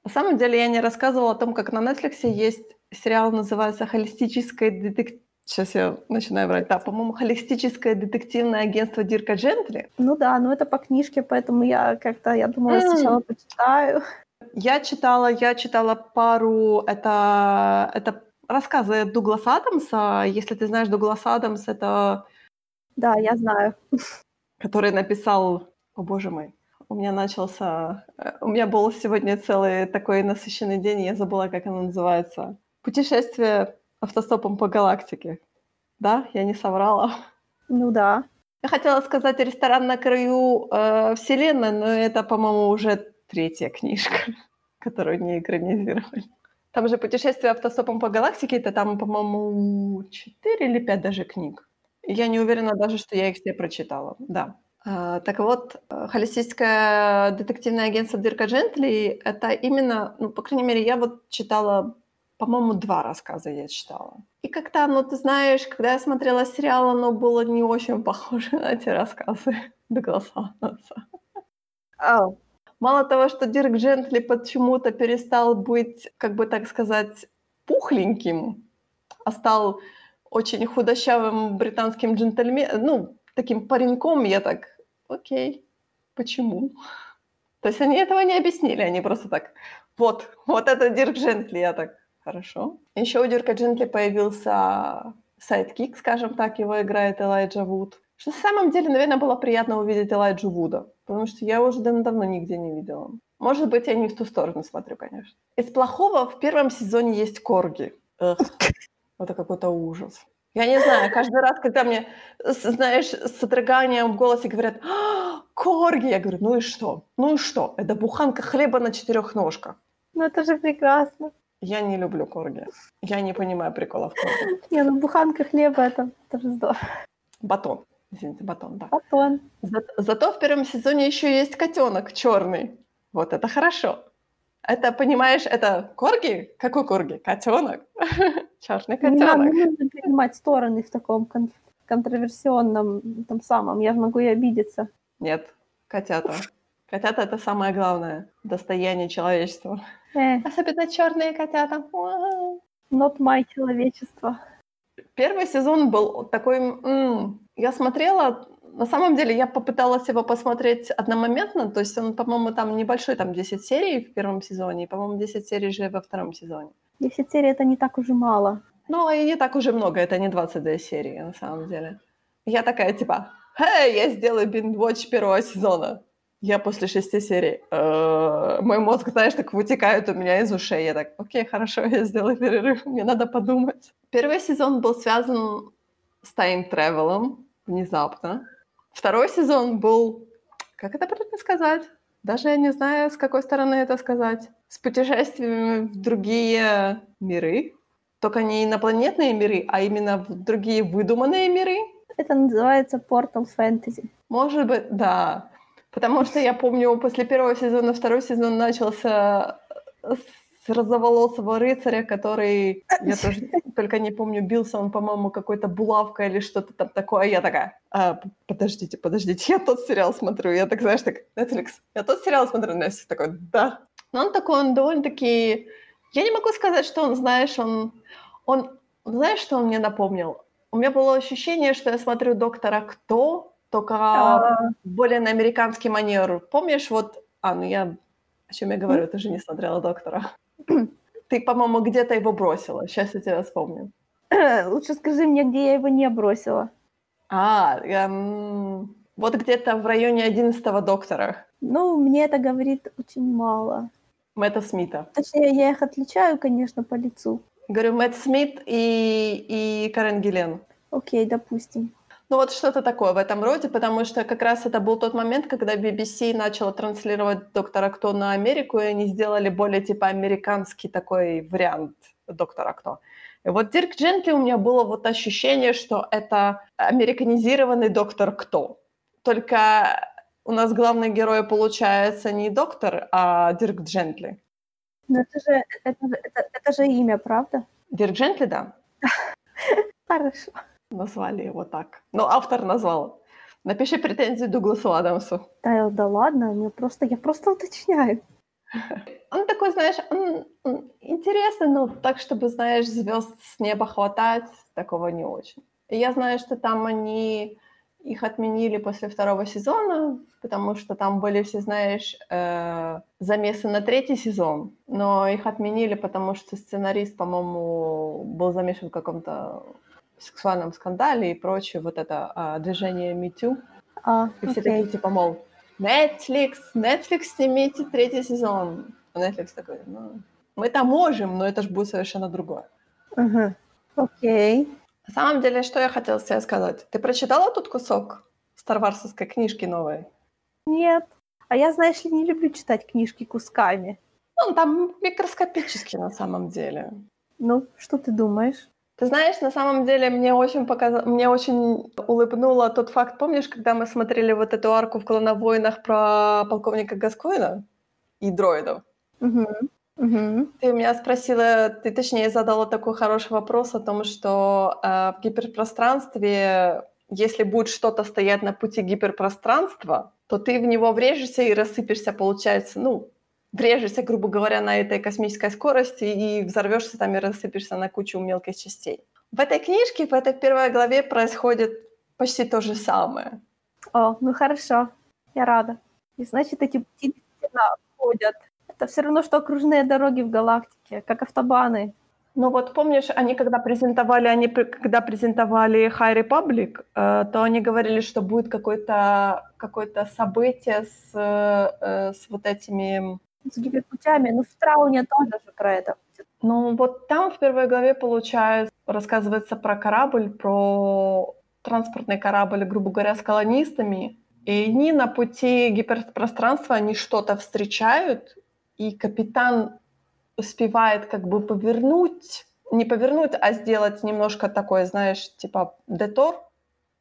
A: На самом деле я не рассказывала о том, как на Netflix есть сериал называется «Холистическое детектив...» Сейчас я начинаю врать. Да, по-моему, «Холистическое детективное агентство Дирка Джентли».
B: Ну да, но это по книжке, поэтому я как-то, я думала, сначала почитаю.
A: Я читала, я читала пару, это, это рассказы Дугласа Адамса. Если ты знаешь Дугласа Адамс, это...
B: Да, я знаю.
A: Который написал... О, боже мой. У меня начался... Э, у меня был сегодня целый такой насыщенный день, я забыла, как оно называется. Путешествие автостопом по галактике. Да, я не соврала.
B: Ну да.
A: Я хотела сказать «Ресторан на краю э, вселенной», но это, по-моему, уже третья книжка, которую не экранизировали. Там же «Путешествие автостопом по галактике» — это там, по-моему, четыре или пять даже книг. Я не уверена даже, что я их все прочитала. Да. А, так вот, э, холистическое детективное агентство Дирка Джентли — это именно, ну, по крайней мере, я вот читала, по-моему, два рассказа я читала. И как-то, ну, ты знаешь, когда я смотрела сериал, оно было не очень похоже на те рассказы Дугласа
B: Oh.
A: Мало того, что Дирк Джентли почему-то перестал быть, как бы так сказать, пухленьким, а стал очень худощавым британским джентльменом, ну, таким пареньком, я так, окей, почему? То есть они этого не объяснили, они просто так, вот, вот это Дирк Джентли, я так, хорошо. Еще у Дирка Джентли появился sidekick, скажем так, его играет Элайджа Вуд. Что на самом деле, наверное, было приятно увидеть Элайджу Вуда, потому что я уже давно нигде не видела. Может быть, я не в ту сторону смотрю, конечно. Из плохого в первом сезоне есть корги. Эх, это какой-то ужас. Я не знаю, каждый раз, когда мне, знаешь, с содроганием в голосе говорят «А, «Корги», я говорю, ну и что? Ну и что? Это буханка хлеба на четырех ножках.
B: Ну это же прекрасно.
A: Я не люблю корги. Я не понимаю приколов корги.
B: Не, ну буханка хлеба это тоже здорово.
A: Батон. Извините, батон, да.
B: Батон.
A: За, зато в первом сезоне еще есть котенок черный. Вот это хорошо. Это, понимаешь, это корги? Какой корги? Котенок. Черный котенок. Не, надо,
B: не нужно принимать стороны в таком кон- контроверсионном там самом. Я же могу и обидеться.
A: Нет, котята. Котята это самое главное достояние человечества.
B: Э.
A: Особенно черные котята.
B: Not my человечество.
A: Первый сезон был такой... М- я смотрела, на самом деле я попыталась его посмотреть одномоментно, то есть он, по-моему, там небольшой, там 10 серий в первом сезоне, и, по-моему, 10 серий же во втором сезоне.
B: 10 серий это не так уже мало.
A: Ну, и не так уже много, это не 22 серии, на самом деле. Я такая, типа, «Эй, я сделаю биндвотч первого сезона». Я после шести серий, э, мой мозг, знаешь, так вытекает у меня из ушей. Я так, окей, хорошо, я сделаю перерыв, мне надо подумать. Первый сезон был связан с тайм-тревелом внезапно. Второй сезон был, как это правильно сказать? Даже я не знаю, с какой стороны это сказать. С путешествиями в другие миры. Только не инопланетные миры, а именно в другие выдуманные миры.
B: Это называется Portal Fantasy.
A: Может быть, да. Потому что я помню, после первого сезона второй сезон начался с розоволосого рыцаря, который, я тоже только не помню, бился он, по-моему, какой-то булавкой или что-то там такое. Я такая, а, подождите, подождите, я тот сериал смотрю. Я так, знаешь, так, Netflix, я тот сериал смотрю, Настя такой, да. Но он такой, он довольно-таки... Я не могу сказать, что он, знаешь, он... Он, знаешь, что он мне напомнил? У меня было ощущение, что я смотрю «Доктора Кто», только а... более на американский манер. Помнишь, вот... А, ну я... О чем я говорю? Ты же не смотрела «Доктора». Ты, по-моему, где-то его бросила. Сейчас я тебя вспомню.
B: Лучше скажи мне, где я его не бросила.
A: А, эм, вот где-то в районе 11-го доктора.
B: Ну, мне это говорит очень мало.
A: Мэтта Смита.
B: Точнее, я их отличаю, конечно, по лицу.
A: Говорю, Мэтт Смит и, и Карен Гиллен.
B: Окей, допустим.
A: Ну вот что-то такое в этом роде, потому что как раз это был тот момент, когда BBC начала транслировать «Доктора Кто» на Америку, и они сделали более типа американский такой вариант «Доктора Кто». И вот Дирк Джентли у меня было вот ощущение, что это американизированный «Доктор Кто». Только у нас главный герой получается не доктор, а Дирк Джентли.
B: Но это же, это, это, это же имя, правда?
A: Дирк Джентли, да.
B: Хорошо
A: назвали его так. Ну, автор назвал. Напиши претензии Дугласу Адамсу.
B: Да, да ладно, мне просто, я просто уточняю.
A: Он такой, знаешь, он, он интересный, но так, чтобы, знаешь, звезд с неба хватать, такого не очень. И я знаю, что там они их отменили после второго сезона, потому что там были все, знаешь, э, замесы на третий сезон, но их отменили, потому что сценарист, по-моему, был замешан в каком-то сексуальном скандале и прочее, вот это э, движение MeToo.
B: А,
A: И все такие, типа, мол, Netflix, Netflix, снимите третий сезон. А Netflix такой, ну, мы-то можем, но это же будет совершенно другое.
B: Окей.
A: На самом деле, что я хотела тебе сказать? Ты прочитала тут кусок старварсовской книжки новой?
B: Нет. А я, знаешь ли, не люблю читать книжки кусками.
A: Ну, там микроскопический на самом деле.
B: Ну, что ты думаешь?
A: Ты знаешь, на самом деле мне очень показа... мне очень улыбнуло тот факт, помнишь, когда мы смотрели вот эту арку в «Клоновойнах» про полковника Гаскоина и дроидов?
B: Угу. Угу.
A: Ты меня спросила, ты точнее задала такой хороший вопрос о том, что э, в гиперпространстве, если будет что-то стоять на пути гиперпространства, то ты в него врежешься и рассыпешься, получается, ну, врежешься, грубо говоря, на этой космической скорости и взорвешься там и рассыпешься на кучу мелких частей. В этой книжке, в этой первой главе происходит почти то же самое.
B: О, ну хорошо. Я рада. И значит, эти пути действительно ходят. Это все равно, что окружные дороги в галактике, как автобаны.
A: Ну вот помнишь, они когда презентовали, они когда презентовали High Republic, э, то они говорили, что будет какое-то какое событие с, э, с вот этими...
B: С гиперпутями. Ну, в Трауне тоже же про это.
A: Ну вот там в первой главе, получается, рассказывается про корабль, про транспортный корабль, грубо говоря, с колонистами. И они на пути гиперпространства, они что-то встречают, и капитан успевает как бы повернуть, не повернуть, а сделать немножко такой, знаешь, типа детор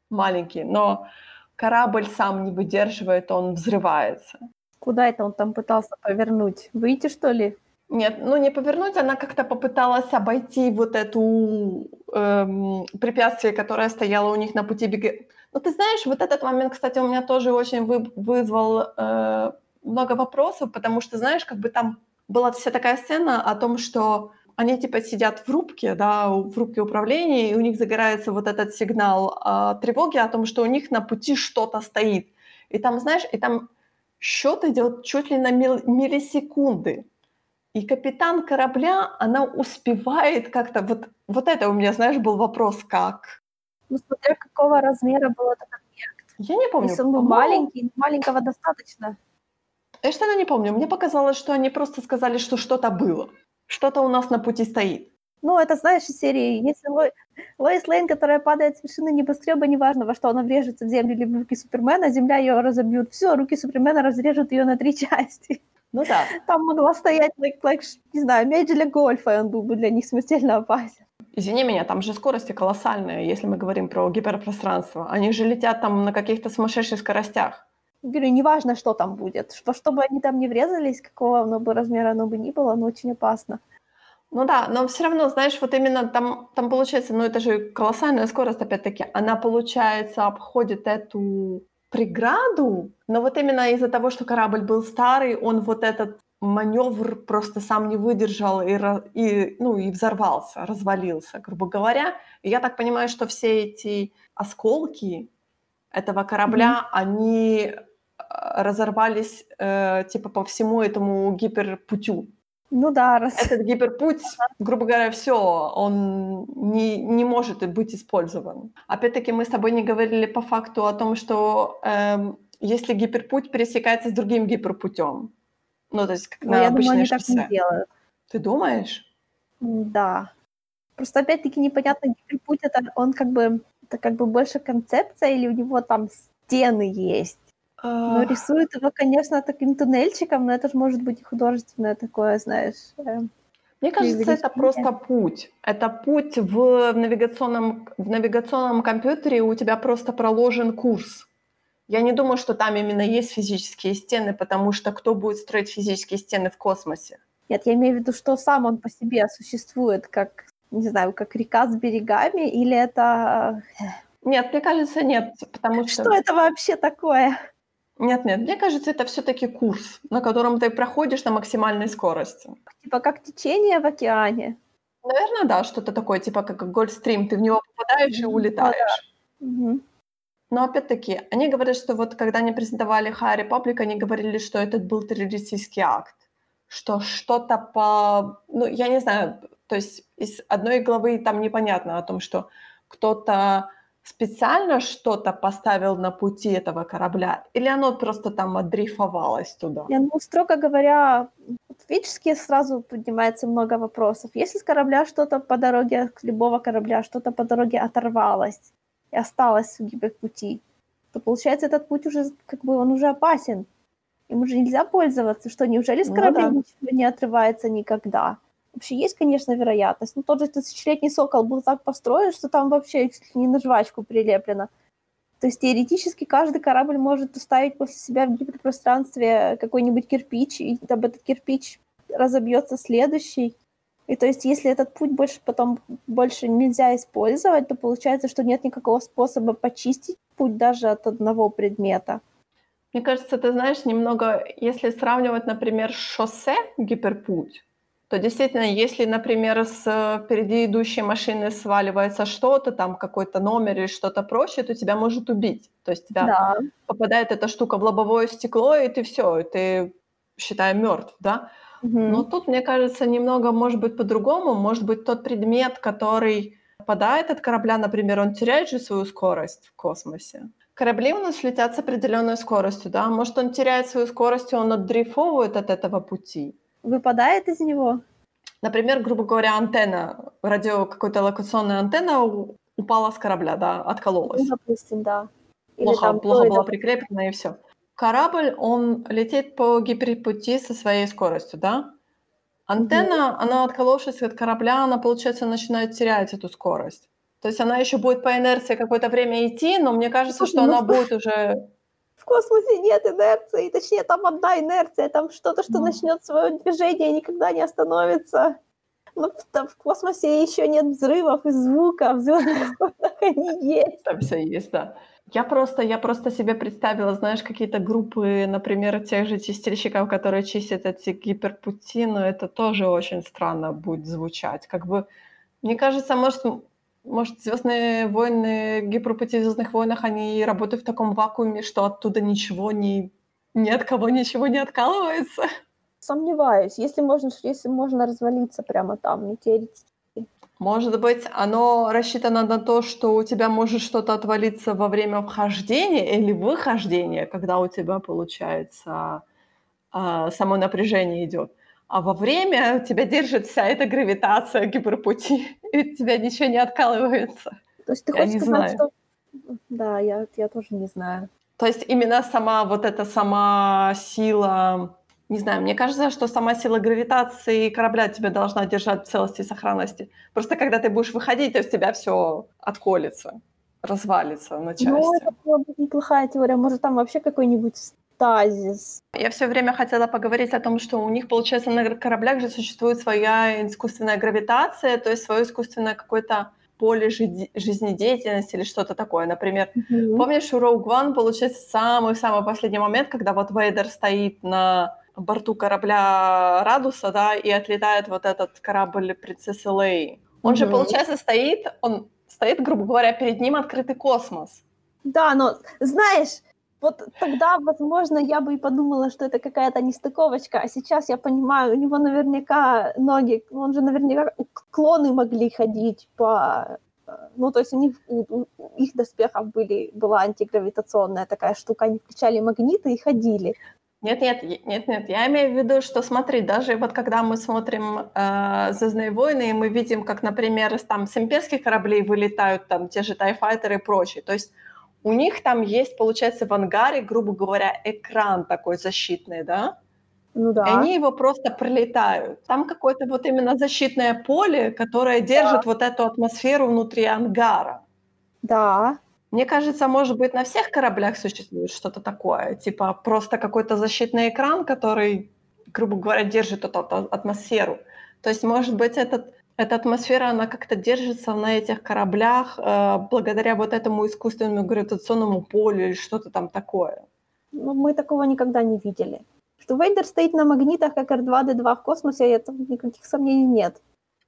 A: маленький, но корабль сам не выдерживает, он взрывается.
B: Куда это он там пытался повернуть? Выйти, что ли?
A: Нет, ну не повернуть, она как-то попыталась обойти вот эту эм, препятствие, которое стояло у них на пути бега. Ну ты знаешь, вот этот момент, кстати, у меня тоже очень вы- вызвал э, много вопросов, потому что, знаешь, как бы там была вся такая сцена о том, что они типа сидят в рубке, да, в рубке управления, и у них загорается вот этот сигнал э, тревоги о том, что у них на пути что-то стоит. И там, знаешь, и там счет идет чуть ли на мил- миллисекунды. И капитан корабля, она успевает как-то... Вот, вот это у меня, знаешь, был вопрос, как?
B: Ну, смотря какого размера был этот объект.
A: Я не помню.
B: Если он был
A: по-моему,
B: маленький, маленького достаточно.
A: Я что-то не помню. Мне показалось, что они просто сказали, что что-то было. Что-то у нас на пути стоит.
B: Ну, это, знаешь, из серии, если Ло... Лоис Лейн, которая падает с вершины небоскреба, неважно, во что она врежется в землю или в руки Супермена, земля ее разобьют. Все, руки Супермена разрежут ее на три части.
A: Ну да.
B: Там могла стоять, like, like, не знаю, мяч для гольфа, и он был бы для них смертельно опасен.
A: Извини меня, там же скорости колоссальные, если мы говорим про гиперпространство. Они же летят там на каких-то сумасшедших скоростях.
B: Говорю, неважно, что там будет. Во что бы они там не врезались, какого оно бы размера оно бы ни было, но очень опасно.
A: Ну да, но все равно, знаешь, вот именно там, там получается, ну это же колоссальная скорость, опять-таки, она, получается, обходит эту преграду, но вот именно из-за того, что корабль был старый, он вот этот маневр просто сам не выдержал и, и, ну, и взорвался, развалился, грубо говоря. И я так понимаю, что все эти осколки этого корабля, они э, разорвались э, типа по всему этому гиперпутю.
B: Ну да, раз...
A: Этот гиперпуть, грубо говоря, все, он не, не может быть использован. Опять-таки мы с тобой не говорили по факту о том, что эм, если гиперпуть пересекается с другим гиперпутем, ну то есть как
B: Но
A: на
B: я думаю, они так
A: шоссе.
B: не делают.
A: Ты думаешь?
B: Да. Просто опять-таки непонятно, гиперпуть это он как бы это как бы больше концепция или у него там стены есть. Ну,
A: Э,
B: рисует его, конечно, таким туннельчиком, но это же может быть художественное такое, знаешь. э,
A: Мне кажется, это просто путь. Это путь в навигационном, в навигационном компьютере, у тебя просто проложен курс. Я не думаю, что там именно есть физические стены, потому что кто будет строить физические стены в космосе?
B: Нет, я имею в виду, что сам он по себе существует, как, не знаю, как река с берегами, или это...
A: Нет, мне кажется, нет, потому что...
B: Что это вообще такое?
A: Нет, нет, мне кажется, это все-таки курс, на котором ты проходишь на максимальной скорости.
B: Типа как течение в океане.
A: Наверное, да, что-то такое, типа как Гольфстрим, ты в него попадаешь и улетаешь.
B: Мгм.
A: Но опять-таки, они говорят, что вот когда они презентовали High Republic, они говорили, что этот был террористический акт, что что-то по... Ну, я не знаю, то есть из одной главы там непонятно о том, что кто-то специально что-то поставил на пути этого корабля, или оно просто там отдрейфовалось туда?
B: Не, ну, строго говоря, физически сразу поднимается много вопросов. Если с корабля что-то по дороге, с любого корабля что-то по дороге оторвалось и осталось в гиперпути, то получается этот путь уже, как бы, он уже опасен. Им уже нельзя пользоваться. Что, неужели с
A: Ну
B: корабля
A: да.
B: ничего не отрывается никогда? Вообще есть, конечно, вероятность. Но тот же тысячелетний сокол был так построен, что там вообще чуть ли не на жвачку прилеплено. То есть теоретически каждый корабль может оставить после себя в гиперпространстве какой-нибудь кирпич, и об этот кирпич разобьется следующий. И то есть если этот путь больше потом больше нельзя использовать, то получается, что нет никакого способа почистить путь даже от одного предмета.
A: Мне кажется, ты знаешь, немного, если сравнивать, например, шоссе, гиперпуть, то действительно, если, например, с э, впереди идущей машины сваливается что-то, там какой-то номер или что-то прочее, то тебя может убить. То есть тебя
B: Да.
A: попадает эта штука в лобовое стекло, и ты все, и ты, считай, мертв, да?
B: Мгм.
A: Но тут, мне кажется, немного может быть по-другому. Может быть, тот предмет, который попадает от корабля, например, он теряет же свою скорость в космосе. Корабли у нас летят с определенной скоростью, да? Может, он теряет свою скорость, и он отдрейфовывает от этого пути.
B: Выпадает из него?
A: Например, грубо говоря, антенна, радио какой-то локационная антенна упала с корабля, да, откололась.
B: Ну, допустим, да. Или
A: плохо,
B: там
A: плохо была
B: или-
A: прикреплена, и все. Корабль, он летит по гиперпути со своей скоростью, да? Антенна, она отколовшись от корабля, она, получается, начинает терять эту скорость. То есть она еще будет по инерции какое-то время идти, но мне кажется,
B: Слушай,
A: что
B: ну
A: она
B: что-
A: будет уже...
B: В космосе нет инерции, точнее, там одна инерция, там что-то, что
A: Ну.
B: начнет свое движение и никогда не остановится. Ну, там в космосе еще нет взрывов и звука, в звездных войнах они есть.
A: Там все есть, да. Я просто, я просто себе представила, знаешь, какие-то группы, например, тех же чистильщиков, которые чистят эти гиперпути, но это тоже очень странно будет звучать. Как бы, мне кажется, может, может Звездные войны, гиперпути в Звездных войнах, они работают в таком вакууме, что оттуда ничего не, ни от кого ничего не откалывается.
B: Сомневаюсь, если можно, если можно развалиться прямо там, не теоретически.
A: Может быть, оно рассчитано на то, что у тебя может что-то отвалиться во время вхождения или выхождения, когда у тебя, получается, а, само напряжение идет. А во время тебя держит вся эта гравитация гиперпути, и у тебя ничего не откалывается.
B: То есть ты
A: Я
B: хочешь сказать,
A: знаю.
B: что... Да, я, я тоже не знаю.
A: То есть именно сама вот эта сама сила, не знаю, мне кажется, что сама сила гравитации корабля тебя должна держать в целости и сохранности. Просто когда ты будешь выходить, то есть тебя все отколется, развалится на части.
B: Ну, это была бы неплохая теория. Может, там вообще какой-нибудь стазис.
A: Я все время хотела поговорить о том, что у них, получается, на кораблях же существует своя искусственная гравитация, то есть свое искусственное какое-то поле жи- жизнедеятельности или что-то такое. Например,
B: Мгм.
A: помнишь, у Rogue One получается самый-самый последний момент, когда вот Вейдер стоит на борту корабля Радуса, да, и отлетает вот этот корабль принцессы Леи. Он же,
B: Мгм.
A: получается, стоит, он стоит, грубо говоря, перед ним открытый космос.
B: Да, но знаешь, вот тогда, возможно, я бы и подумала, что это какая-то нестыковочка, а сейчас я понимаю, у него наверняка ноги, он же наверняка клоны могли ходить по... э, Ну, то есть у них, у, их доспехов были, была антигравитационная такая штука, они включали магниты и ходили.
A: Нет, нет, нет, нет. Я имею в виду, что смотри, даже вот когда мы смотрим э, Звездные войны, и мы видим, как, например, там с имперских кораблей вылетают там те же тайфайтеры и прочее. То есть у них там есть, получается, в ангаре, грубо говоря, экран такой защитный, да?
B: Ну да.
A: И они его просто пролетают. Там какое-то вот именно защитное поле, которое держит вот эту атмосферу внутри ангара.
B: Да.
A: Мне кажется, может быть, на всех кораблях существует что-то такое, типа просто какой-то защитный экран, который, грубо говоря, держит эту ат- атмосферу. То есть, может быть, этот, эта атмосфера, она как-то держится на этих кораблях э, благодаря вот этому искусственному гравитационному полю или что-то там такое.
B: Ну, мы такого никогда не видели. Что Вейдер стоит на магнитах, как R2-D2 в космосе, это никаких сомнений нет.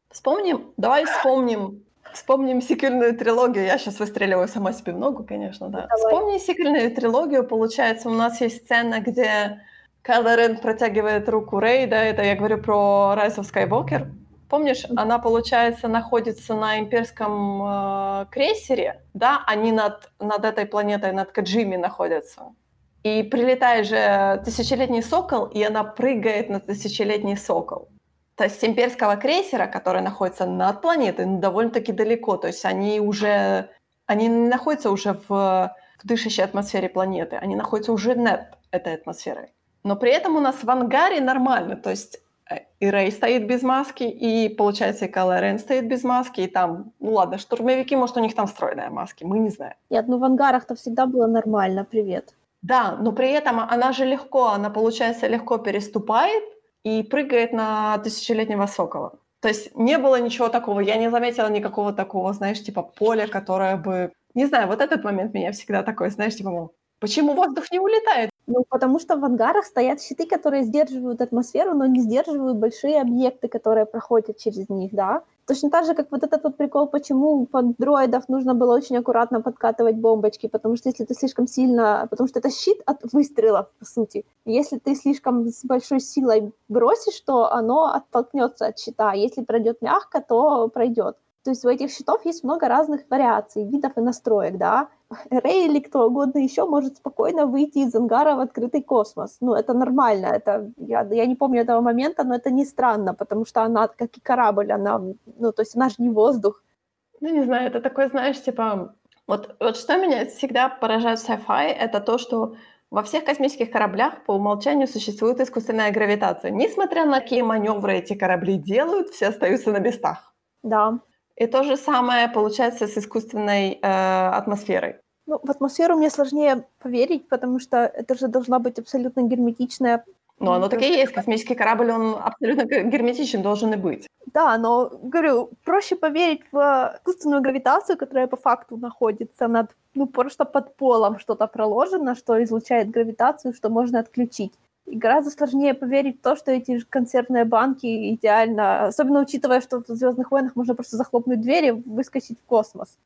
A: Вспомним, давай вспомним, вспомним сиквельную трилогию. Я сейчас выстреливаю сама себе в ногу, конечно, да. Давай. Вспомни сиквельную трилогию, получается, у нас есть сцена, где Кайло Рен протягивает руку Рей, да, это я говорю про Rise of Skywalker. Помнишь, она, получается, находится на имперском э, крейсере, да, они над, над этой планетой, над Каджими находятся. И прилетает же тысячелетний сокол, и она прыгает на тысячелетний сокол. То есть с имперского крейсера, который находится над планетой, ну, довольно-таки далеко. То есть они уже, они не находятся уже в, в дышащей атмосфере планеты, они находятся уже над этой атмосферой. Но при этом у нас в ангаре нормально, то есть э, и Рэй стоит без маски, и, получается, и Рен стоит без маски, и там, ну ладно, штурмовики, может, у них там встроенные маски, мы не знаем.
B: Нет, ну в ангарах-то всегда было нормально, привет.
A: Да, но при этом она же легко, она, получается, легко переступает и прыгает на тысячелетнего сокола. То есть не было ничего такого, я не заметила никакого такого, знаешь, типа поля, которое бы... Не знаю, вот этот момент меня всегда такой, знаешь, типа, мол, почему воздух не улетает?
B: Ну, потому что в ангарах стоят щиты, которые сдерживают атмосферу, но не сдерживают большие объекты, которые проходят через них, да. Точно так же, как вот этот вот прикол, почему под дроидов нужно было очень аккуратно подкатывать бомбочки, потому что если ты слишком сильно... Потому что это щит от выстрелов, по сути. Если ты слишком с большой силой бросишь, то оно оттолкнется от щита. Если пройдет мягко, то пройдет. То есть у этих щитов есть много разных вариаций, видов и настроек, да. Рэй или кто угодно еще может спокойно выйти из ангара в открытый космос. Ну, это нормально, это, я, я не помню этого момента, но это не странно, потому что она, как и корабль, она, ну, то есть она же не воздух.
A: Ну, не знаю, это такой, знаешь, типа, вот, вот что меня всегда поражает в sci-fi, это то, что во всех космических кораблях по умолчанию существует искусственная гравитация. Несмотря на какие маневры эти корабли делают, все остаются на местах.
B: Да.
A: И то же самое получается с искусственной э, атмосферой.
B: Ну, в атмосферу мне сложнее поверить, потому что это же должна быть абсолютно герметичная.
A: Ну, оно так и есть. Космический корабль, он абсолютно герметичен должен и быть.
B: Да, но, говорю, проще поверить в искусственную гравитацию, которая по факту находится над, ну, просто под полом что-то проложено, что излучает гравитацию, что можно отключить. И гораздо сложнее поверить в то, что эти консервные банки идеально, особенно учитывая, что в Звездных войнах можно просто захлопнуть двери, выскочить в космос.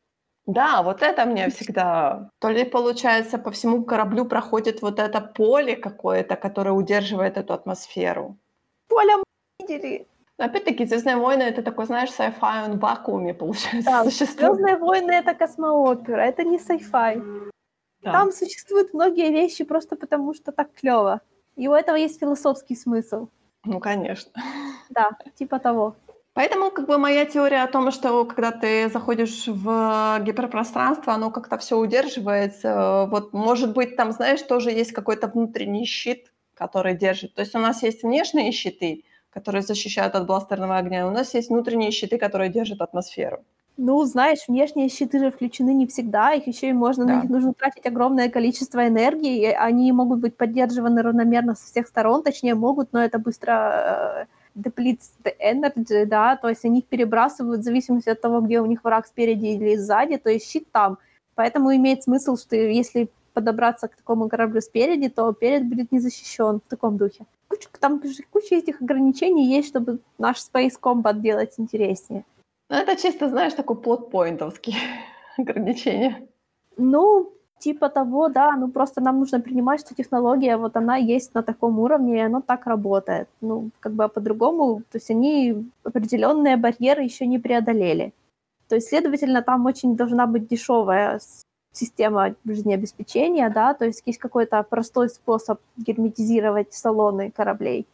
A: Да, вот это мне всегда... То ли, получается, по всему кораблю проходит вот это поле какое-то, которое удерживает эту атмосферу.
B: Поле мы видели.
A: Опять-таки, «Звездные войны» — это такой, знаешь, sci-fi, он в вакууме, получается,
B: да, существует. «Звездные войны» — это космоопера, это не sci-fi. Да. Там существуют многие вещи просто потому, что так клево. И у этого есть философский смысл.
A: Ну, конечно.
B: Да, типа того.
A: Поэтому как бы моя теория о том, что когда ты заходишь в гиперпространство, оно как-то все удерживается. Вот, может быть, там, знаешь, тоже есть какой-то внутренний щит, который держит. То есть у нас есть внешние щиты, которые защищают от бластерного огня, у нас есть внутренние щиты, которые держат атмосферу.
B: Ну, знаешь, внешние щиты же включены не всегда, их еще и можно, да. на них нужно тратить огромное количество энергии, и они могут быть поддерживаны равномерно со всех сторон, точнее могут, но это быстро э, depletes the energy, да, то есть они их перебрасывают в зависимости от того, где у них враг спереди или сзади, то есть щит там. Поэтому имеет смысл, что если подобраться к такому кораблю спереди, то перед будет не защищен в таком духе. Куча, там куча этих ограничений есть, чтобы наш Space Combat делать интереснее.
A: Ну, это чисто, знаешь, такой плотпоинтовский ограничение.
B: Ну, типа того, да, ну просто нам нужно принимать, что технология, вот она есть на таком уровне, и она так работает. Ну, как бы а по-другому, то есть они определенные барьеры еще не преодолели. То есть, следовательно, там очень должна быть дешевая система жизнеобеспечения, да, то есть есть какой-то простой способ герметизировать салоны кораблей.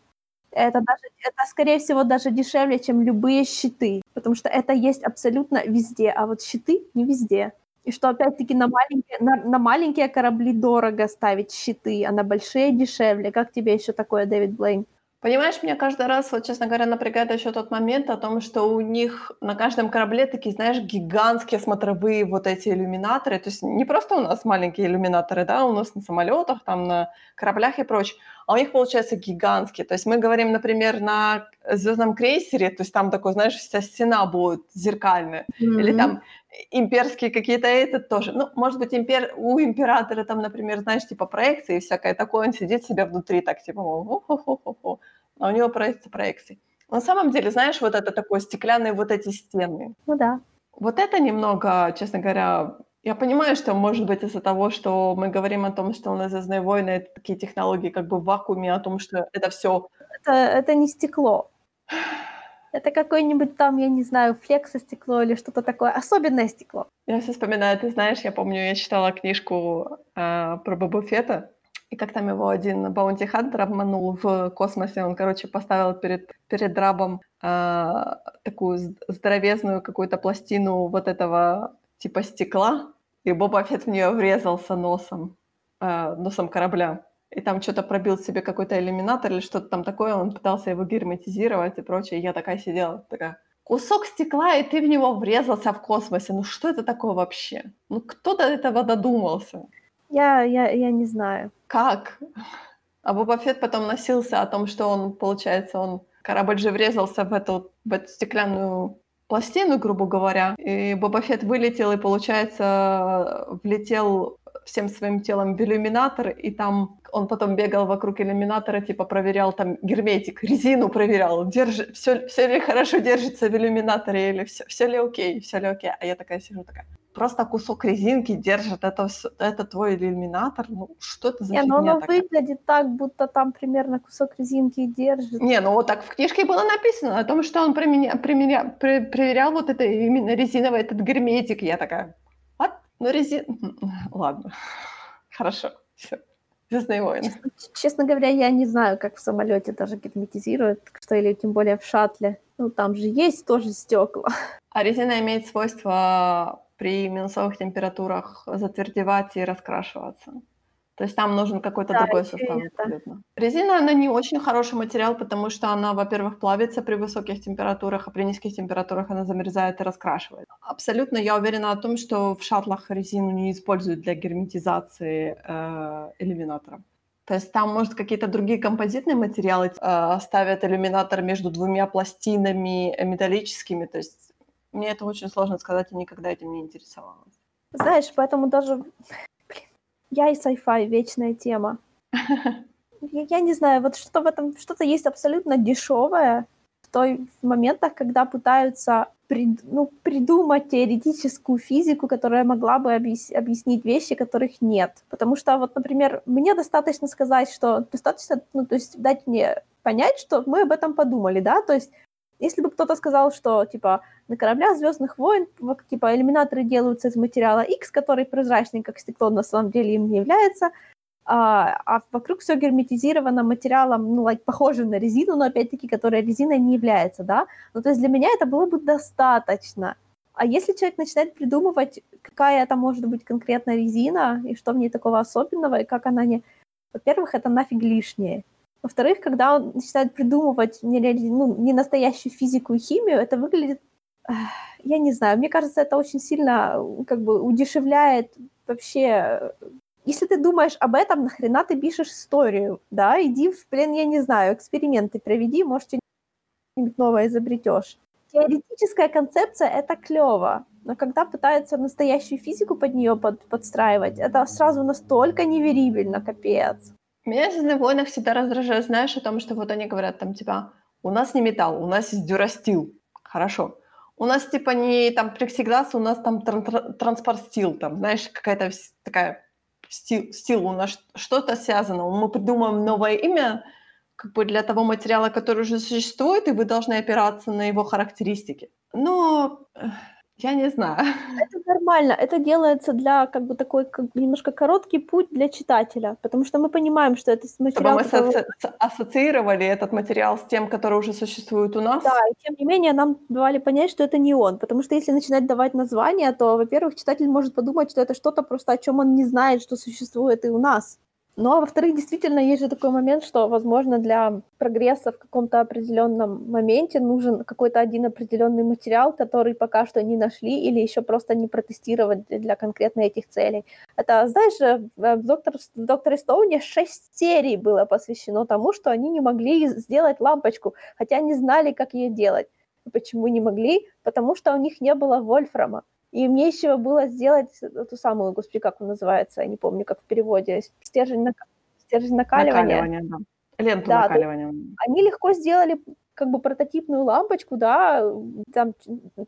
B: Это, даже, это, скорее всего, даже дешевле, чем любые щиты, потому что это есть абсолютно везде, а вот щиты не везде. И что, опять-таки, на маленькие, на, на маленькие корабли дорого ставить щиты, а на большие дешевле. Как тебе еще такое, Дэвид Блейн?
A: Понимаешь, меня каждый раз, вот, честно говоря, напрягает еще тот момент о том, что у них на каждом корабле такие, знаешь, гигантские смотровые вот эти иллюминаторы. То есть не просто у нас маленькие иллюминаторы, да, у нас на самолетах, там на кораблях и прочее, а у них получается гигантские. То есть мы говорим, например, на звездном крейсере, то есть там такой, знаешь, вся стена будет зеркальная, mm-hmm. или там имперские какие-то это тоже. Ну, может быть, импер... у императора там, например, знаешь, типа проекции и всякое такое, он сидит себе внутри так, типа, хо-хо-хо-хо, а у него проекции, проекции. На самом деле, знаешь, вот это такое стеклянные вот эти стены.
B: Ну да.
A: Вот это немного, честно говоря, я понимаю, что, может быть, из-за того, что мы говорим о том, что у нас «Звездные войны» — это такие технологии как бы в вакууме, о том, что это все.
B: Это, это не стекло. Это какое-нибудь там, я не знаю, флексостекло или что-то такое, особенное стекло.
A: Я все вспоминаю, ты знаешь, я помню, я читала книжку э, про Боба Фета, и как там его один баунти хантер обманул в космосе, он, короче, поставил перед, перед рабом э, такую здоровезную какую-то пластину вот этого типа стекла, и Боба Фет в нее врезался носом, э, носом корабля. И там что-то пробил себе какой-то иллюминатор или что-то там такое, он пытался его герметизировать и прочее. И я такая сидела, такая, кусок стекла, и ты в него врезался в космосе. Ну что это такое вообще? Ну кто до этого додумался?
B: Я, я, я не знаю.
A: Как? А Боба Фетт потом носился о том, что он, получается, он корабль же врезался в эту, в эту стеклянную пластину, грубо говоря, и Боба Фетт вылетел и, получается, влетел всем своим телом в иллюминатор, и там он потом бегал вокруг иллюминатора, типа проверял там герметик, резину проверял, держи, все, все ли хорошо держится в иллюминаторе, или все, все ли окей, все ли окей. А я такая сижу такая, просто кусок резинки держит, это, это твой иллюминатор, ну что это за
B: Не,
A: но
B: оно такая? выглядит так, будто там примерно кусок резинки держит.
A: Не, ну вот так в книжке было написано о том, что он применя, применя, при, проверял вот это именно резиновый этот герметик. Я такая, вот, ну резин... Ладно, хорошо, все. Звездные войны.
B: Честно, честно говоря, я не знаю, как в самолете даже герметизируют, что или тем более в шаттле. Ну, там же есть тоже стекла.
A: А резина имеет свойство при минусовых температурах затвердевать и раскрашиваться. То есть там нужен какой-то да, другой состав абсолютно. Резина, она не очень хороший материал, потому что она, во-первых, плавится при высоких температурах, а при низких температурах она замерзает и раскрашивает. Абсолютно я уверена о том, что в шаттлах резину не используют для герметизации э, иллюминаторов. То есть там, может, какие-то другие композитные материалы э, ставят иллюминатор между двумя пластинами металлическими. То есть мне это очень сложно сказать, я никогда этим не интересовалась.
B: Знаешь, поэтому даже я и sci-fi вечная тема. Я, я не знаю, вот что в этом, что-то есть абсолютно дешевое в той в моментах, когда пытаются прид, ну, придумать теоретическую физику, которая могла бы объяс, объяснить вещи, которых нет. Потому что, вот, например, мне достаточно сказать, что достаточно, ну, то есть дать мне понять, что мы об этом подумали, да, то есть если бы кто-то сказал, что, типа, на кораблях Звездных войн, типа, иллюминаторы делаются из материала X, который прозрачный, как стекло, на самом деле им не является, а, а вокруг все герметизировано материалом, ну, like, похожим на резину, но, опять-таки, которая резиной не является, да? Ну, то есть для меня это было бы достаточно. А если человек начинает придумывать, какая это может быть конкретно резина, и что в ней такого особенного, и как она не... Во-первых, это нафиг лишнее. Во-вторых, когда он начинает придумывать не, ну, не настоящую физику и химию, это выглядит, я не знаю, мне кажется, это очень сильно как бы удешевляет вообще если ты думаешь об этом, нахрена ты пишешь историю, да, иди в плен, я не знаю, эксперименты проведи, может, что-нибудь новое изобретешь. Теоретическая концепция — это клево, но когда пытаются настоящую физику под нее под, подстраивать, это сразу настолько неверибельно, капец.
A: Меня в войнах всегда раздражает, знаешь, о том, что вот они говорят там, типа, у нас не металл, у нас есть дюрастил. Хорошо. У нас, типа, не там плексиглаз, у нас там тран- транспортстил, там, знаешь, какая-то такая стил, стил у нас что-то связано. Мы придумаем новое имя, как бы для того материала, который уже существует, и вы должны опираться на его характеристики. Но я не знаю.
B: Это нормально. Это делается для как бы такой как немножко короткий путь для читателя, потому что мы понимаем, что это материал...
A: Чтобы мы который... ассоциировали этот материал с тем, который уже существует у нас.
B: Да, и тем не менее нам давали понять, что это не он, потому что если начинать давать название, то, во-первых, читатель может подумать, что это что-то просто, о чем он не знает, что существует и у нас. Ну, а во-вторых, действительно, есть же такой момент, что, возможно, для прогресса в каком-то определенном моменте нужен какой-то один определенный материал, который пока что не нашли или еще просто не протестировать для конкретно этих целей. Это, знаешь, в, доктор, в Докторе Стоуне шесть серий было посвящено тому, что они не могли сделать лампочку, хотя они знали, как ее делать. Почему не могли? Потому что у них не было вольфрама. И мне еще было сделать эту самую, господи, как он называется, я не помню, как в переводе, стержень, нак... стержень накаливания.
A: Накаливание, да. Ленту да, накаливания.
B: Они легко сделали как бы прототипную лампочку, да, там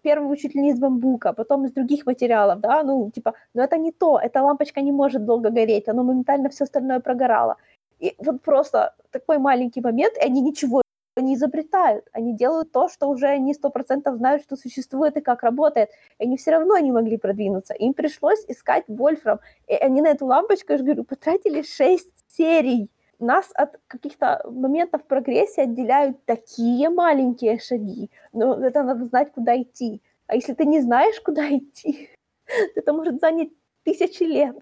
B: первую чуть ли не из бамбука, потом из других материалов, да, ну, типа, но это не то, эта лампочка не может долго гореть, оно моментально все остальное прогорало. И вот просто такой маленький момент, и они ничего не изобретают, они делают то, что уже они сто процентов знают, что существует и как работает. И они все равно не могли продвинуться. Им пришлось искать вольфрам. И они на эту лампочку, я же говорю, потратили шесть серий. Нас от каких-то моментов прогрессии отделяют такие маленькие шаги. Но это надо знать, куда идти. А если ты не знаешь, куда идти, это может занять тысячи лет.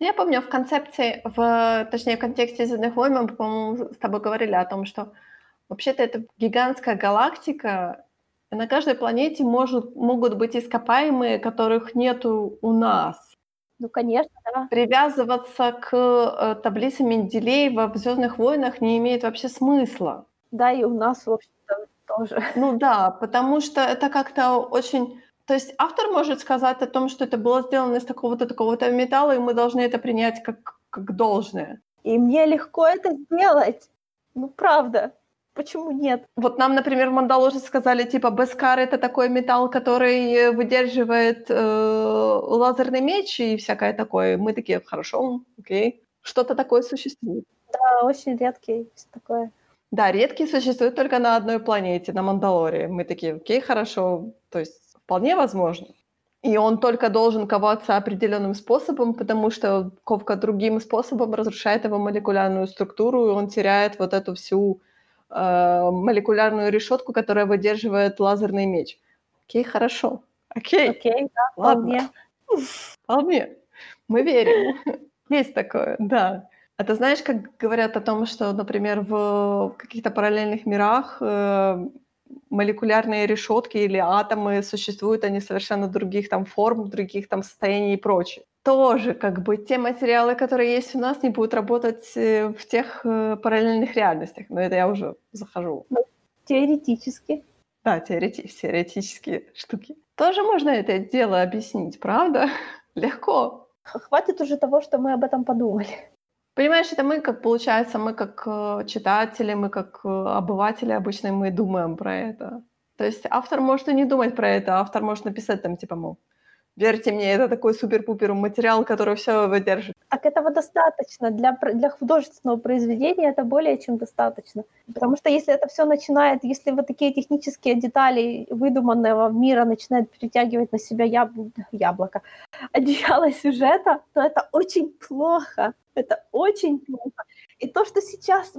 A: Я помню, в концепции, в, точнее, в контексте «Звездных войн» мы, по-моему, с тобой говорили о том, что Вообще-то это гигантская галактика, на каждой планете может, могут быть ископаемые, которых нету у нас.
B: Ну, конечно, да.
A: Привязываться к э, таблице Менделеева в «Звездных войнах» не имеет вообще смысла.
B: Да, и у нас, в общем-то, тоже.
A: Ну да, потому что это как-то очень... То есть автор может сказать о том, что это было сделано из такого-то, такого-то металла, и мы должны это принять как, как должное.
B: И мне легко это сделать. Ну, правда. Почему нет?
A: Вот нам, например, Мандаложе сказали, типа, Бескар — это такой металл, который выдерживает э, лазерный меч и всякое такое. Мы такие, хорошо, окей. Что-то такое существует.
B: Да, очень редкий, все такое.
A: Да, редкий существует только на одной планете, на Мандалоре. Мы такие, окей, хорошо, то есть вполне возможно. И он только должен коваться определенным способом, потому что ковка другим способом разрушает его молекулярную структуру, и он теряет вот эту всю молекулярную решетку, которая выдерживает лазерный меч. Окей, хорошо. Окей.
B: Окей, да,
A: вполне. Вполне. Мы верим. Есть такое, да. А ты знаешь, как говорят о том, что, например, в каких-то параллельных мирах э, молекулярные решетки или атомы существуют, они совершенно других там форм, других там состояний и прочее тоже как бы те материалы, которые есть у нас, не будут работать э, в тех э, параллельных реальностях. Но это я уже захожу. Ну,
B: теоретически.
A: Да, теорети- теоретические штуки. Тоже можно это дело объяснить, правда? Легко.
B: Хватит уже того, что мы об этом подумали.
A: Понимаешь, это мы, как получается, мы как э, читатели, мы как обыватели обычно мы думаем про это. То есть автор может и не думать про это, автор может написать там, типа, мол, Верьте мне, это такой супер-пупер материал, который все выдержит.
B: Так этого достаточно. Для, для художественного произведения это более чем достаточно. Потому что если это все начинает, если вот такие технические детали выдуманного мира начинают перетягивать на себя яб... яблоко, одеяло сюжета, то это очень плохо. Это очень плохо. И то, что сейчас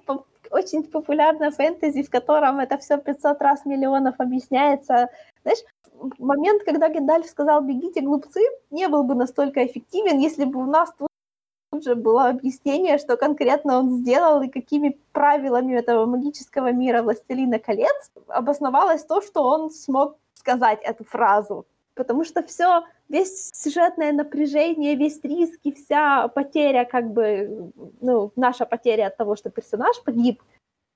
B: очень популярная фэнтези, в котором это все 500 раз миллионов объясняется, знаешь, момент, когда Гендальф сказал «бегите, глупцы», не был бы настолько эффективен, если бы у нас тут же было объяснение, что конкретно он сделал и какими правилами этого магического мира «Властелина колец» обосновалось то, что он смог сказать эту фразу. Потому что все, весь сюжетное напряжение, весь риск и вся потеря, как бы, ну, наша потеря от того, что персонаж погиб —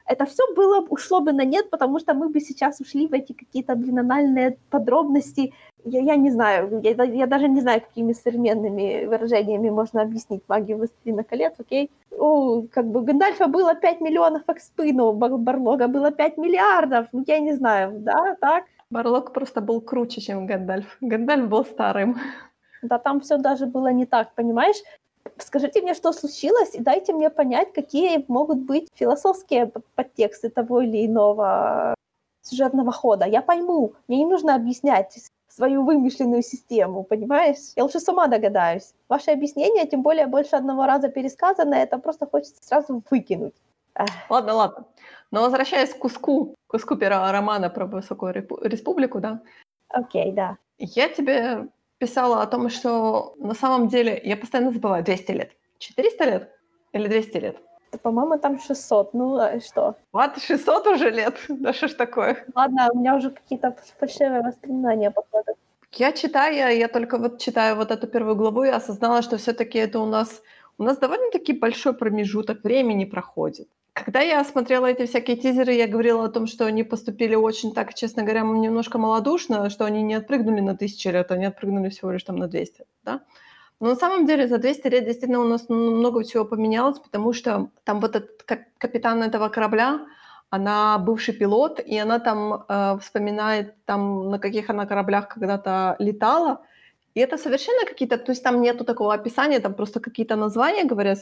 B: это все было, ушло бы на нет, потому что мы бы сейчас ушли в эти какие-то блинональные подробности. Я, я не знаю, я, я даже не знаю, какими современными выражениями можно объяснить магию «Властелина колец», окей? О, как бы Гандальфа было 5 миллионов экспы, но Барлога было 5 миллиардов, ну, я не знаю, да, так?
A: Барлог просто был круче, чем Гандальф. Гандальф был старым.
B: Да, там все даже было не так, понимаешь? Скажите мне, что случилось, и дайте мне понять, какие могут быть философские подтексты того или иного сюжетного хода. Я пойму, мне не нужно объяснять свою вымышленную систему, понимаешь? Я лучше сама догадаюсь. Ваше объяснение, тем более больше одного раза пересказанное, это просто хочется сразу выкинуть.
A: Ладно, ладно. Но возвращаясь к куску, куску первого романа про Высокую Республику, да?
B: Окей, okay, да.
A: Я тебе писала о том, что на самом деле, я постоянно забываю, 200 лет, 400 лет? Или 200 лет?
B: Да, по-моему, там 600. Ну, а что?
A: Вот, 600 уже лет? Да что ж такое?
B: Ладно, у меня уже какие-то фальшивые воспоминания, походу.
A: Я читаю, я только вот читаю вот эту первую главу и осознала, что все таки это у нас у нас довольно-таки большой промежуток времени проходит. Когда я смотрела эти всякие тизеры, я говорила о том, что они поступили очень так, честно говоря, немножко малодушно, что они не отпрыгнули на тысячу лет, они отпрыгнули всего лишь там на 200, да? Но на самом деле за 200 лет действительно у нас много всего поменялось, потому что там вот этот капитан этого корабля, она бывший пилот, и она там э, вспоминает, там, на каких она кораблях когда-то летала, и это совершенно какие-то, то есть там нету такого описания, там просто какие-то названия говорят,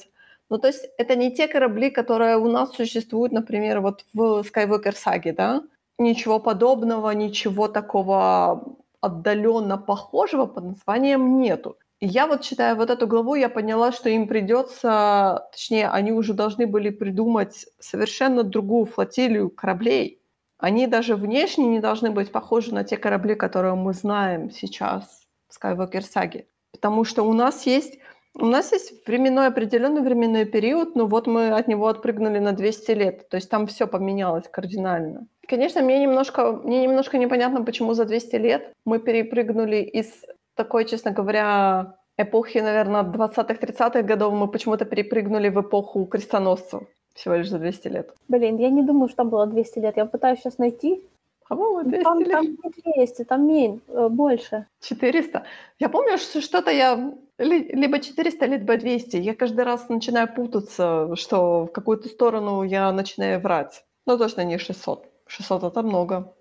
A: ну, то есть это не те корабли, которые у нас существуют, например, вот в Skywalker саге, да? Ничего подобного, ничего такого отдаленно похожего под названием нету. И я вот читая вот эту главу, я поняла, что им придется, точнее, они уже должны были придумать совершенно другую флотилию кораблей. Они даже внешне не должны быть похожи на те корабли, которые мы знаем сейчас в Skywalker саге. Потому что у нас есть у нас есть временной, определенный временной период, но вот мы от него отпрыгнули на 200 лет. То есть там все поменялось кардинально. Конечно, мне немножко, мне немножко непонятно, почему за 200 лет мы перепрыгнули из такой, честно говоря, эпохи, наверное, 20-30-х годов, мы почему-то перепрыгнули в эпоху крестоносцев всего лишь за 200 лет.
B: Блин, я не думаю, что там было 200 лет. Я пытаюсь сейчас найти.
A: По-моему, 200
B: там,
A: лет.
B: Там не 200, там меньше, э, больше.
A: 400. Я помню, что что-то я либо 400, либо 200. Я каждый раз начинаю путаться, что в какую-то сторону я начинаю врать. Ну, точно не 600. 600 это много.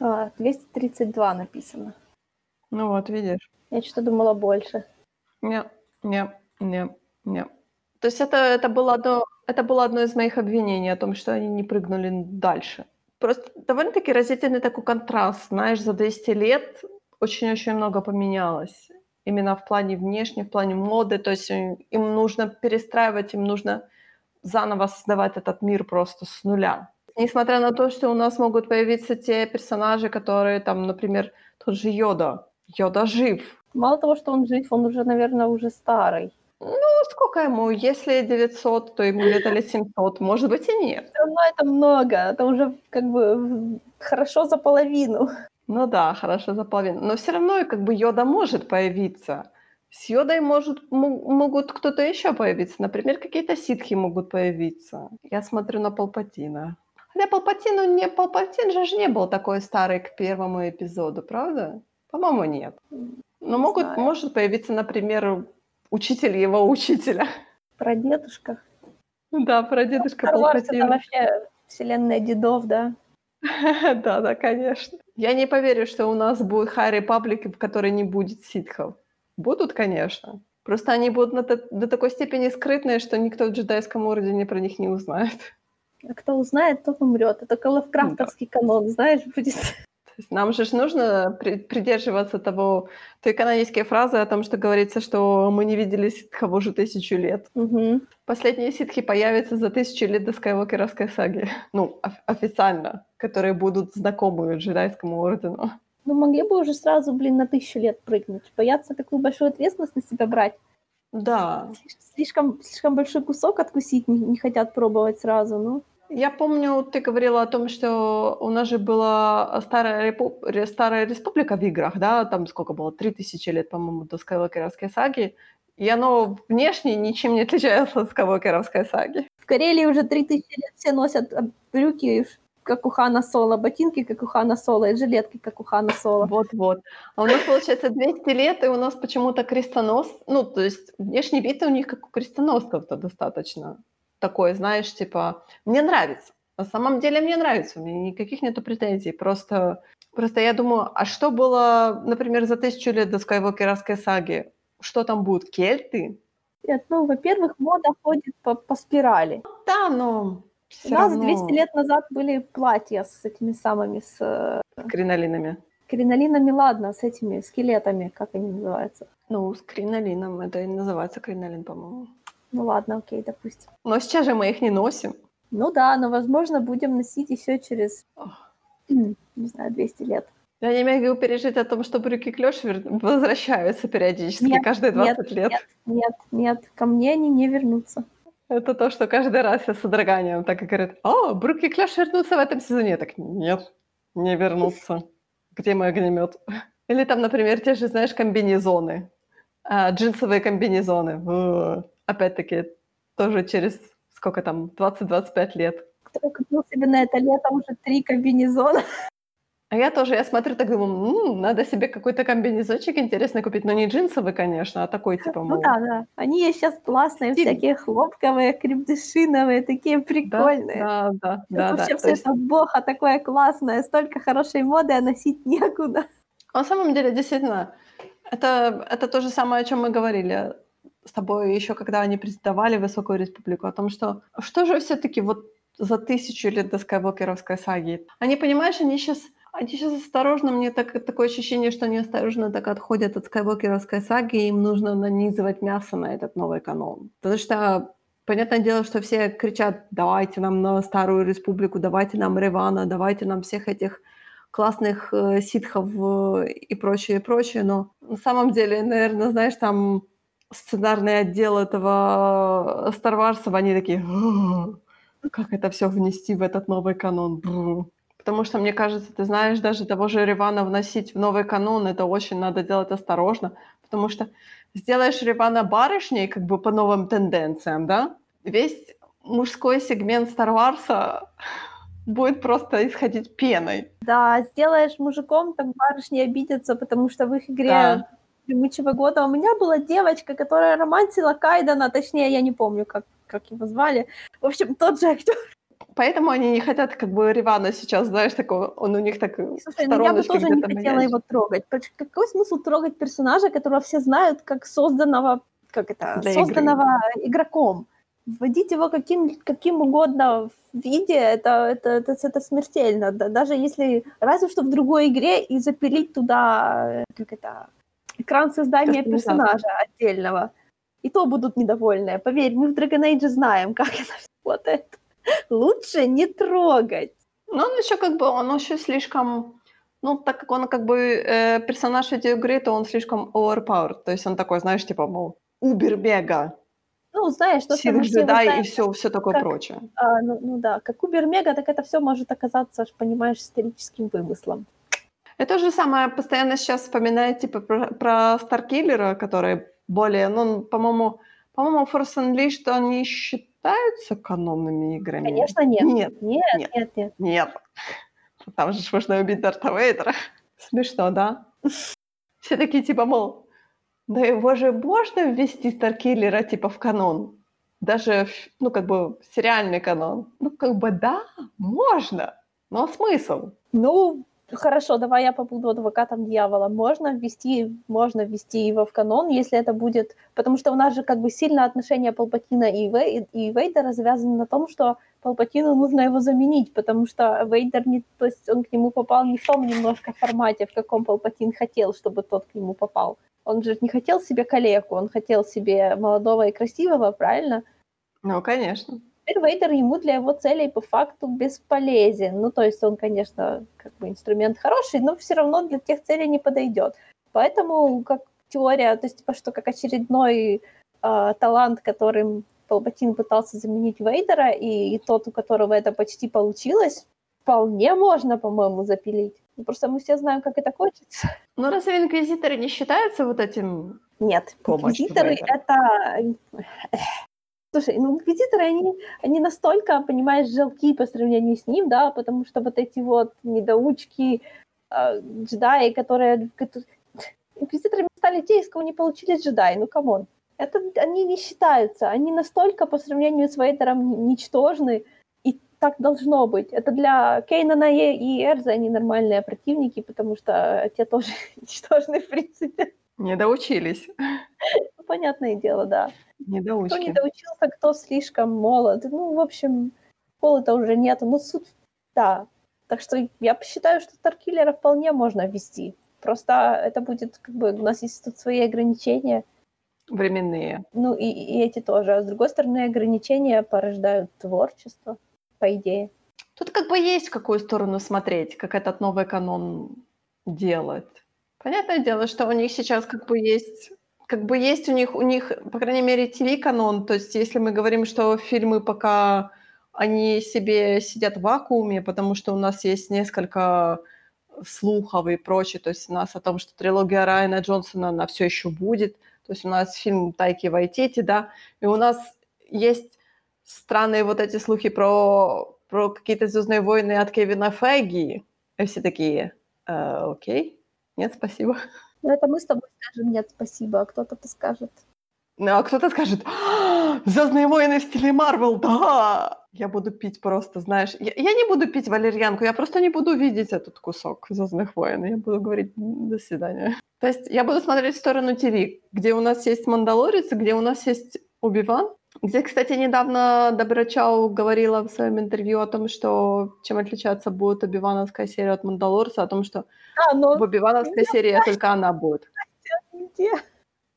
B: А, 232 написано.
A: Ну вот, видишь.
B: Я что-то думала больше.
A: Не, не, не, не. То есть это, это, было одно, это было одно из моих обвинений о том, что они не прыгнули дальше. Просто довольно-таки разительный такой контраст. Знаешь, за 200 лет очень-очень много поменялось именно в плане внешней, в плане моды. То есть э, им нужно перестраивать, им нужно заново создавать этот мир просто с нуля. Несмотря на то, что у нас могут появиться те персонажи, которые там, например, тот же Йода. Йода жив.
B: Мало того, что он жив, он уже, наверное, уже старый.
A: Ну, сколько ему? Если 900, то ему где-то лет 700. Может быть и нет.
B: Все равно это много. Это уже как бы хорошо за половину.
A: Ну да, хорошо за половину. Но все равно как бы Йода может появиться. С Йодой может, могут кто-то еще появиться. Например, какие-то ситхи могут появиться. Я смотрю на Палпатина. Хотя Палпатину не, Палпатин же не был такой старый к первому эпизоду, правда? По-моему, нет. Но могут, знаю. может появиться, например, учитель его учителя.
B: Про дедушка.
A: Да, про дедушка
B: Палпатина. это вообще вселенная дедов, да?
A: Да, да, конечно. Я не поверю, что у нас будет High Republic, в которой не будет ситхов. Будут, конечно. Просто они будут на до такой степени скрытные, что никто в джедайском ордене про них не узнает.
B: А кто узнает, тот умрет. Это лавкрафтовский да. канон, знаешь, будет.
A: Нам же нужно придерживаться того, той канонической фразы о том, что говорится, что мы не видели ситхов уже тысячу лет.
B: Угу.
A: Последние ситхи появятся за тысячу лет до Скайуокеровской саги. Ну, официально, которые будут знакомы джедайскому ордену.
B: Ну, могли бы уже сразу, блин, на тысячу лет прыгнуть. Бояться такую большую ответственность на себя брать.
A: Да.
B: Слишком, слишком большой кусок откусить не, не хотят пробовать сразу, ну.
A: Я помню, ты говорила о том, что у нас же была старая, репу... старая республика в играх, да, там сколько было, 3000 лет, по-моему, до Скайуокеровской саги, и оно внешне ничем не отличается от Скайуокеровской саги.
B: В Карелии уже 3000 лет все носят брюки, как у Хана Соло, ботинки, как у Хана Соло, и жилетки, как у Хана Соло.
A: Вот-вот. А у нас, получается, 200 лет, и у нас почему-то крестонос, ну, то есть внешний вид у них как у крестоносцев-то достаточно такое, знаешь, типа, мне нравится. На самом деле мне нравится, у меня никаких нету претензий. Просто, просто я думаю, а что было, например, за тысячу лет до Скайвокеровской саги? Что там будут? Кельты?
B: Нет, ну, во-первых, мода ходит по, по спирали.
A: Да, но
B: У нас равно... 200 лет назад были платья с этими самыми, с...
A: С кринолинами.
B: Кринолинами, ладно, с этими скелетами, как они называются?
A: Ну, с кринолином, это и называется кринолин, по-моему.
B: Ну ладно, окей, допустим.
A: Но сейчас же мы их не носим.
B: Ну да, но, возможно, будем носить еще через, не знаю, 200 лет.
A: Я не могу пережить о том, что брюки клёш возвращаются периодически, нет, каждые 20
B: нет,
A: лет.
B: Нет, нет, нет, ко мне они не вернутся.
A: Это то, что каждый раз я с содроганием так и говорят, о, Брук и Кляш вернутся в этом сезоне. Я так, нет, не вернутся. Где мой огнемет? Или там, например, те же, знаешь, комбинезоны. А, джинсовые комбинезоны. Опять-таки, тоже через сколько там, 20-25 лет.
B: Кто купил себе на это лето уже три комбинезона.
A: А я тоже, я смотрю, так думаю, м-м, надо себе какой-то комбинезончик интересный купить, но не джинсовый, конечно, а такой типа,
B: Ну
A: мол,
B: да, да. Они сейчас классные,
A: Стиль.
B: всякие хлопковые, крепдышиновые, такие
A: да,
B: прикольные.
A: да, да, да, да.
B: вообще
A: То
B: все
A: есть,
B: это бога такое классное, столько хорошей моды, а носить некуда.
A: на самом деле, действительно, это, это то же самое, о чем мы говорили с тобой еще, когда они презентовали Высокую Республику, о том, что что же все-таки вот за тысячу лет до скайвокеровской саги. Они, понимаешь, они сейчас они сейчас осторожно, мне так, такое ощущение, что они осторожно так отходят от скайвокеровской саги, и им нужно нанизывать мясо на этот новый канон. Потому что, понятное дело, что все кричат, давайте нам на Старую Республику, давайте нам Ревана, давайте нам всех этих классных э, ситхов э, и прочее, и прочее, но на самом деле, наверное, знаешь, там сценарный отдел этого Старварсов, они такие, «Ugh, как это все внести в этот новый канон? Бррр». Потому что, мне кажется, ты знаешь, даже того же Ривана вносить в новый канон, это очень надо делать осторожно, потому что сделаешь Ривана барышней как бы по новым тенденциям, да, весь мужской сегмент Старварса будет просто исходить пеной.
B: Да, сделаешь мужиком, так барышни обидятся, потому что в их игре
A: Да.
B: «Гремучего года» у меня была девочка, которая романтила Кайдана, точнее, я не помню, как, как его звали. В общем, тот же актер.
A: Поэтому они не хотят как бы Ривана сейчас, знаешь, такого, он у них так в
B: Слушай, ну я бы тоже не хотела
A: маячит.
B: его трогать. Какой смысл трогать персонажа, которого все знают как созданного, как это,
A: Для игры.
B: созданного игроком? Вводить его каким, каким угодно виде, это, это, это, это смертельно. Да- Даже если, разве что в другой игре и запилить туда, э, как это, экран создания
A: Кастомизацию.
B: персонажа отдельного. И то будут недовольны. Поверь, мы в Dragon Age знаем, как это работает. Лучше не трогать.
A: Но он еще как бы, он еще слишком, ну, так как он как бы э, персонаж этой игры, то он слишком overpowered. То есть он такой, знаешь, типа, мол, убер-мега,
B: Ну, знаешь, то, что все вот
A: джедай
B: знаем,
A: и все, все такое
B: как-
A: прочее.
B: А, ну, ну да, как Убер-Мега, так это все может оказаться, понимаешь, историческим вымыслом.
A: Это то же самое, постоянно сейчас вспоминает, типа, про, про Старкиллера, который более, ну, по-моему, по-моему, Force Unleashed, они считаются канонными играми?
B: Конечно, нет.
A: Нет,
B: Нет,
A: Нет.
B: нет, нет.
A: Нет. Там же можно убить Дарта Вейдера. Смешно, да? Все такие, типа, мол, да его же можно ввести Старкиллера, типа, в канон? Даже, ну, как бы, в сериальный канон. Ну, как бы, да, можно. Но смысл?
B: Ну, хорошо, давай я побуду адвокатом дьявола. Можно ввести, можно ввести его в канон, если это будет... Потому что у нас же как бы сильно отношения Палпатина и, Вей... и Вейдера завязаны на том, что Палпатину нужно его заменить, потому что Вейдер не... То есть он к нему попал не в том немножко формате, в каком Палпатин хотел, чтобы тот к нему попал. Он же не хотел себе калеку, он хотел себе молодого и красивого, правильно?
A: Ну, конечно.
B: Теперь Вейдер ему для его целей по факту бесполезен. Ну, то есть он, конечно, как бы инструмент хороший, но все равно для тех целей не подойдет. Поэтому как теория, то есть типа что как очередной а, талант, которым Палпатин пытался заменить Вейдера, и, и тот, у которого это почти получилось, вполне можно, по-моему, запилить. Ну, Просто мы все знаем, как это кончится.
A: Ну, разве инквизиторы не считаются вот этим?
B: Нет, инквизиторы это... Слушай, ну инквизиторы, они, они настолько, понимаешь, жалки по сравнению с ним, да, потому что вот эти вот недоучки, э, джедаи, которые... кото- Инквизиторами стали те, из кого не получились джедаи, ну come on. Это они не считаются, они настолько по сравнению с Вейдером ничтожны, и так должно быть. Это для Кейнана и Эрза они нормальные противники, потому что те тоже ничтожны, в принципе.
A: Не доучились.
B: Ну, понятное дело, да. Кто не доучился, кто слишком молод. Ну, в общем, школы-то уже нету. Ну, суть, да. Так что я считаю, что Старкиллера вполне можно ввести. Просто это будет, как бы, у нас есть тут свои ограничения.
A: Временные.
B: Ну, и, и эти тоже. А с другой стороны, ограничения порождают творчество, по идее.
A: Тут как бы есть в какую сторону смотреть, как этот новый канон делать. Понятное дело, что у них сейчас как бы есть как бы есть у них, у них, по крайней мере, ТВ-канон, то есть если мы говорим, что фильмы пока они себе сидят в вакууме, потому что у нас есть несколько слухов и прочее, то есть у нас о том, что трилогия Райана Джонсона, она все еще будет, то есть у нас фильм Тайки Вайтити, да, и у нас есть странные вот эти слухи про, про какие-то «Звездные войны» от Кевина Файги, и все такие, э, окей, нет, спасибо.
B: Ну, это мы с тобой скажем нет, спасибо, а кто-то-то скажет.
A: Ну, а кто-то скажет, «А, «Звездные войны в стиле Марвел, да!» Я буду пить просто, знаешь... Я, я не буду пить валерьянку, я просто не буду видеть этот кусок «Звездных войн». Я буду говорить «до свидания». То есть я буду смотреть в сторону ТВ, где у нас есть Мандалорец, где у нас есть Убиван, где, кстати, недавно Добрачау говорила в своем интервью о том, что чем отличаться будет Убивановская серия от Мандалорца, о том, что а, но... в Убивановской серии только она будет. Где?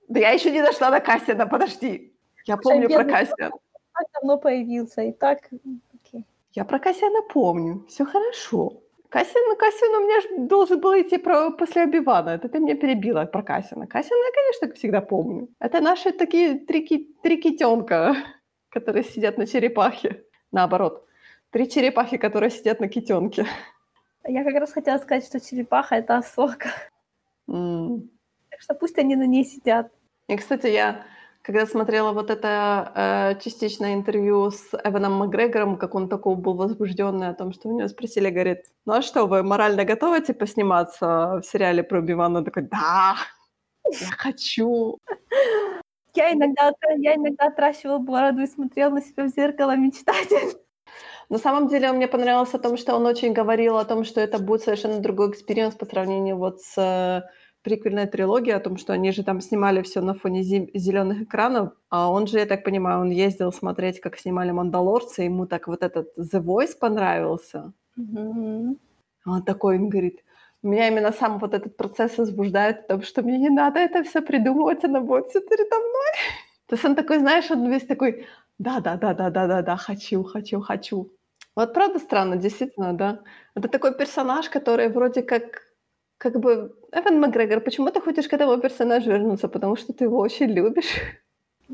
A: Да я еще не дошла до Кассина, подожди. Я помню про Кассина.
B: Так давно появился, и так...
A: Okay. Я про Кассина помню, все хорошо. Кассин, ну, Кассин у меня же должен был идти про, после Обивана. Это ты меня перебила про Кассина. Кассина я, конечно, всегда помню. Это наши такие три, три китенка, которые сидят на черепахе. Наоборот. Три черепахи, которые сидят на китенке.
B: Я как раз хотела сказать, что черепаха — это осока. Mm. Так что пусть они на ней сидят.
A: И, кстати, я когда смотрела вот это э, частичное интервью с Эваном Макгрегором, как он такой был возбужденный о том, что у него спросили, говорит, ну а что, вы морально готовы, типа, сниматься в сериале про Бивана? Он такой, да, я хочу.
B: Я иногда, я иногда отращивала бороду и смотрела на себя в зеркало мечтатель.
A: На самом деле мне понравилось о том, что он очень говорил о том, что это будет совершенно другой experience по сравнению вот с приквельная трилогия о том, что они же там снимали все на фоне зеленых экранов, а он же, я так понимаю, он ездил смотреть, как снимали «Мандалорца», ему так вот этот «The Volume» понравился. Mm-hmm. Он такой, он говорит, меня именно сам вот этот процесс возбуждает, потому что мне не надо это все придумывать, она будет все передо мной. То есть он такой, знаешь, он весь такой, да-да-да-да-да-да-да, хочу, хочу, хочу. Вот правда странно, действительно, да. Это такой персонаж, который вроде как как бы, Эван Макгрегор, почему ты хочешь к этому персонажу вернуться? Потому что ты его очень любишь?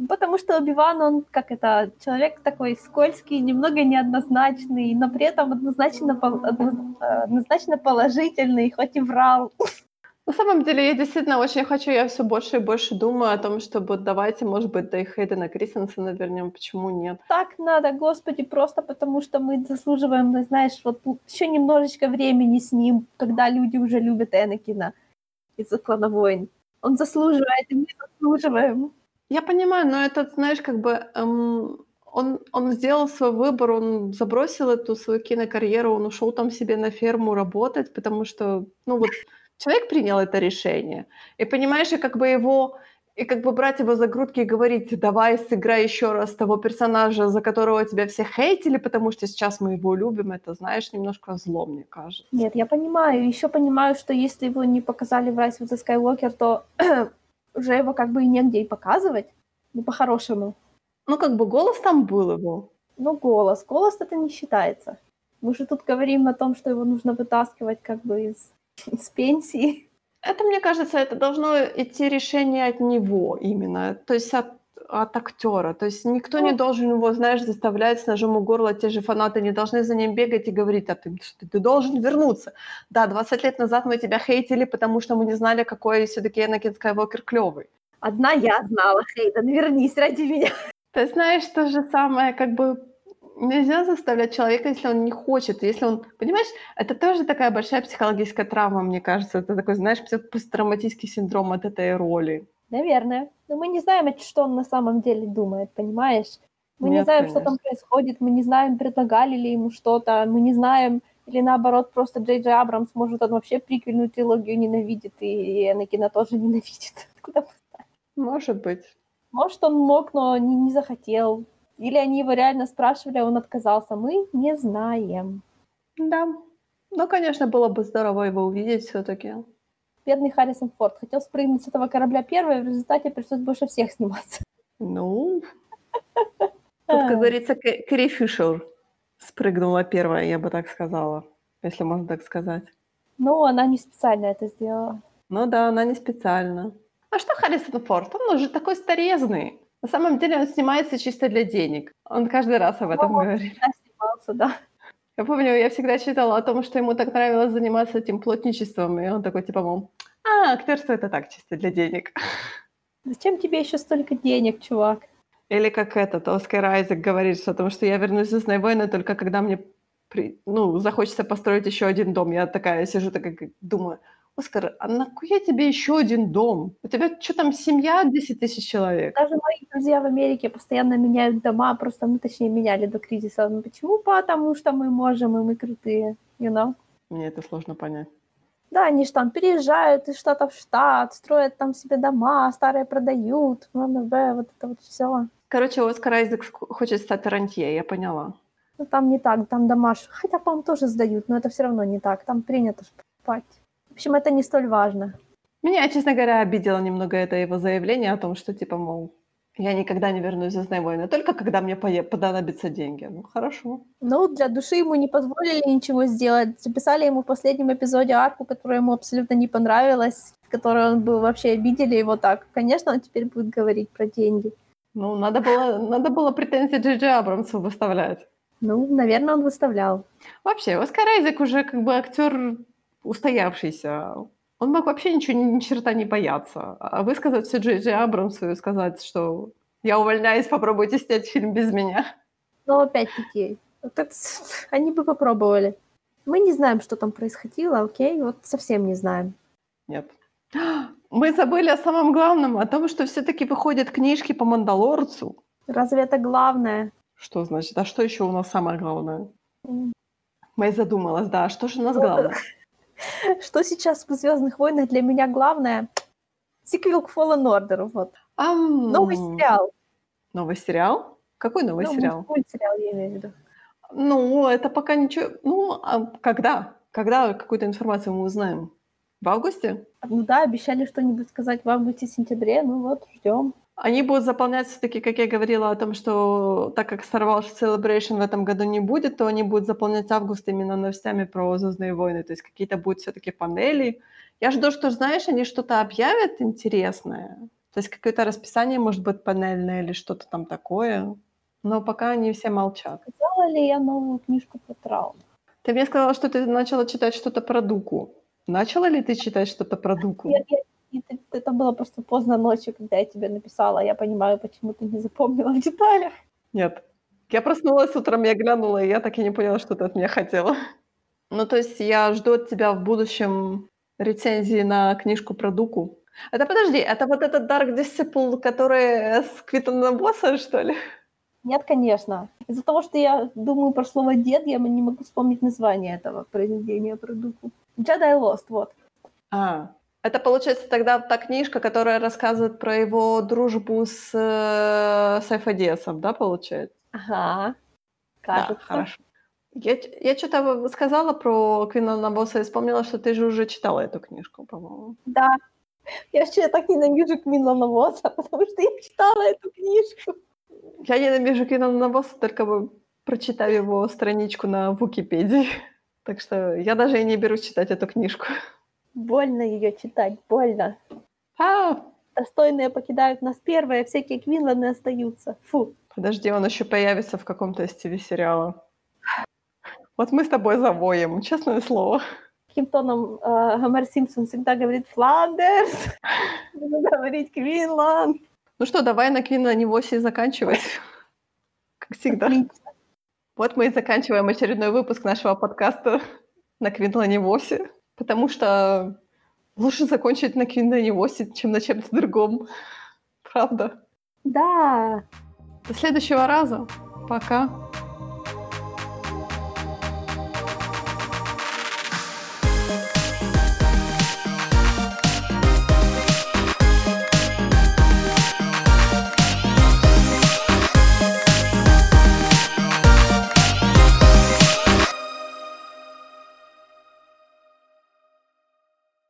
B: Потому что Убиван, он как это, человек такой скользкий, немного неоднозначный, но при этом однозначно, однозначно положительный, хоть и врал.
A: На самом деле, я действительно очень хочу, я все больше и больше думаю о том, чтобы давайте, может быть, до Хейдена Крисенсена вернем, почему нет.
B: Так надо, господи, просто потому что мы заслуживаем, знаешь, вот еще немножечко времени с ним, когда люди уже любят Энакина из-за клана войн. Он заслуживает, и мы заслуживаем.
A: Я понимаю, но это, знаешь, как бы эм, он, он сделал свой выбор, он забросил эту свою кинокарьеру, он ушел там себе на ферму работать, потому что, ну вот, человек принял это решение. И понимаешь, и как бы его и как бы брать его за грудки и говорить, давай сыграй еще раз того персонажа, за которого тебя все хейтили, потому что сейчас мы его любим, это, знаешь, немножко зло, мне кажется.
B: Нет, я понимаю. Еще понимаю, что если его не показали в Rise of the Skywalker, то уже его как бы и негде и показывать, ну, по-хорошему.
A: Ну, как бы голос там был его.
B: Ну, голос. Голос это не считается. Мы же тут говорим о том, что его нужно вытаскивать как бы из с пенсии.
A: Это, мне кажется, это должно идти решение от него именно, то есть от, от актера. То есть никто не ну. должен его, знаешь, заставлять с ножом у горла. Те же фанаты не должны за ним бегать и говорить, а ты, ты, ты должен вернуться. Да, 20 лет назад мы тебя хейтили, потому что мы не знали, какой все-таки Энакин Скайуокер клевый.
B: Одна я знала, Хейден, вернись ради меня.
A: Ты знаешь, то же самое, как бы нельзя заставлять человека, если он не хочет. Если он, понимаешь, это тоже такая большая психологическая травма, мне кажется. Это такой, знаешь, посттравматический синдром от этой роли.
B: Наверное. Но мы не знаем, что он на самом деле думает, понимаешь? Мы Нет, не знаем, конечно. что там происходит, мы не знаем, предлагали ли ему что-то, мы не знаем, или наоборот, просто Джей Джей Абрамс, может, он вообще приквельную трилогию ненавидит, и Энакина тоже ненавидит. Куда?
A: Может быть.
B: Может, он мог, но не, не захотел. Или они его реально спрашивали, а он отказался. Мы не знаем.
A: Да. Ну, конечно, было бы здорово его увидеть все-таки.
B: Бедный Харрисон Форд хотел спрыгнуть с этого корабля первый, в результате пришлось больше всех сниматься.
A: Ну, как говорится, Кэрри Фишер спрыгнула первая, я бы так сказала, если можно так сказать.
B: Ну, она не специально это сделала.
A: Ну да, она не специально. А что Харрисон Форд? Он уже такой старезный. На самом деле он снимается чисто для денег. Он каждый раз об этом
B: он
A: говорит.
B: всегда снимался, да.
A: Я помню, я всегда читала о том, что ему так нравилось заниматься этим плотничеством, и он такой, типа, мол, а, актерство это так, чисто для денег.
B: Зачем тебе еще столько денег, чувак?
A: Или как этот Оскар Айзек говорит, о том, что я вернусь «Звездные войны» только когда мне при- ну, захочется построить еще один дом. Я такая сижу, такая думаю, Оскар, а нахуя тебе еще один дом? У тебя что там, семья 10 тысяч человек?
B: Даже мои друзья в Америке постоянно меняют дома, просто, ну, точнее, меняли до кризиса. Ну, почему? Потому что мы можем, и мы крутые, you know?
A: Мне это сложно понять.
B: Да, они же там переезжают из штата в штат, строят там себе дома, старые продают, ВМБ, вот это вот все.
A: Короче, Оскар Айзек ск- хочет стать рантье, я поняла.
B: Ну, там не так, там дома, хотя, по-моему, тоже сдают, но это все равно не так, там принято. В общем, это не столь важно.
A: Меня, честно говоря, обидело немного это его заявление о том, что, типа, мол, я никогда не вернусь в «Звездные войны», только когда мне понадобятся деньги. Ну, хорошо.
B: Ну, для души ему не позволили ничего сделать. Записали ему в последнем эпизоде арку, которая ему абсолютно не понравилась, в которой он был вообще обидели его так. Конечно, он теперь будет говорить про деньги.
A: Ну, надо было, надо было претензии Джей Джей Абрамсу выставлять.
B: Ну, наверное, он выставлял.
A: Вообще, Оскар Айзек уже как бы актер устоявшийся. Он мог вообще ничего, ни, ни черта не бояться. А высказать все Джей Джей Абрамсу и сказать, что я увольняюсь, попробуйте снять фильм без меня.
B: Но опять-таки, вот они бы попробовали. Мы не знаем, что там происходило, окей? Вот совсем не знаем.
A: Нет. Мы забыли о самом главном, о том, что все-таки выходят книжки по Мандалорцу.
B: Разве это главное?
A: Что значит? А что еще у нас самое главное? Мэй задумалась, да, а что же у нас
B: Ну,
A: главное?
B: Что сейчас в «Звездных войнах» для меня главное? Сиквел к Fallen Order, вот.
A: Ам,
B: Новый сериал.
A: Новый сериал? Какой новый
B: Ну,
A: сериал?
B: мультсериал, я имею в виду.
A: Ну, это пока ничего... Ну, а когда? Когда какую-то информацию мы узнаем? В августе?
B: Ну да, обещали что-нибудь сказать в августе-сентябре, ну вот, ждем.
A: Они будут заполнять все-таки, как я говорила, о том, что так как Star Wars Celebration в этом году не будет, то они будут заполнять август именно новостями про «Звездные войны». То есть какие-то будут все-таки панели. Я жду, что, знаешь, они что-то объявят интересное. То есть какое-то расписание, может быть, панельное или что-то там такое. Но пока они все молчат.
B: Сказала ли я новую книжку по травмам?
A: Ты мне сказала, что ты начала читать что-то про Дуку. Начала ли ты читать что-то про Дуку?
B: Я- я- ты- это было просто поздно ночью, когда я тебе написала. Я понимаю, почему ты не запомнила в деталях.
A: Нет. Я проснулась утром, я глянула, и я так и не поняла, что ты от меня хотела. Ну, то есть я жду от тебя в будущем рецензии на книжку про Дуку. Это подожди, это вот этот Dark Disciple, который с Квитоном Босса, что ли?
B: Нет, конечно. Из-за того, что я думаю про слово «дед», я не могу вспомнить название этого произведения про Дуку. Jedi Lost, вот.
A: А, это получается тогда та книжка, которая рассказывает про его дружбу с э, Сайфадесом, да, получается?
B: Ага.
A: Да,
B: Кажется.
A: хорошо. Я, я что-то сказала про Квинона Босса и вспомнила, что ты же уже читала эту книжку, по-моему.
B: Да. Я вообще так ненавижу Кминлана Восса, потому что я читала эту книжку.
A: Я ненавижу Квинона Босса, только прочитав его страничку на Википедии. Так что я даже и не берусь читать эту книжку.
B: Больно ее читать, больно.
A: А,
B: Достойные покидают нас первые, всякие Квинланы остаются. Фу.
A: подожди, он еще появится в каком-то из ТВ-сериала. Вот мы с тобой завоем, честное слово.
B: Каким тоном э, Гомер Симпсон всегда говорит «Фландерс», буду говорить «Квинланд».
A: Ну что, давай на Квина Невосе заканчивать. Как всегда.
B: Отлично.
A: Вот мы и заканчиваем очередной выпуск нашего подкаста на Квинлане Восе, потому что лучше закончить на Квинлане Восе, чем на чем-то другом. Правда.
B: Да.
A: До следующего раза. Пока.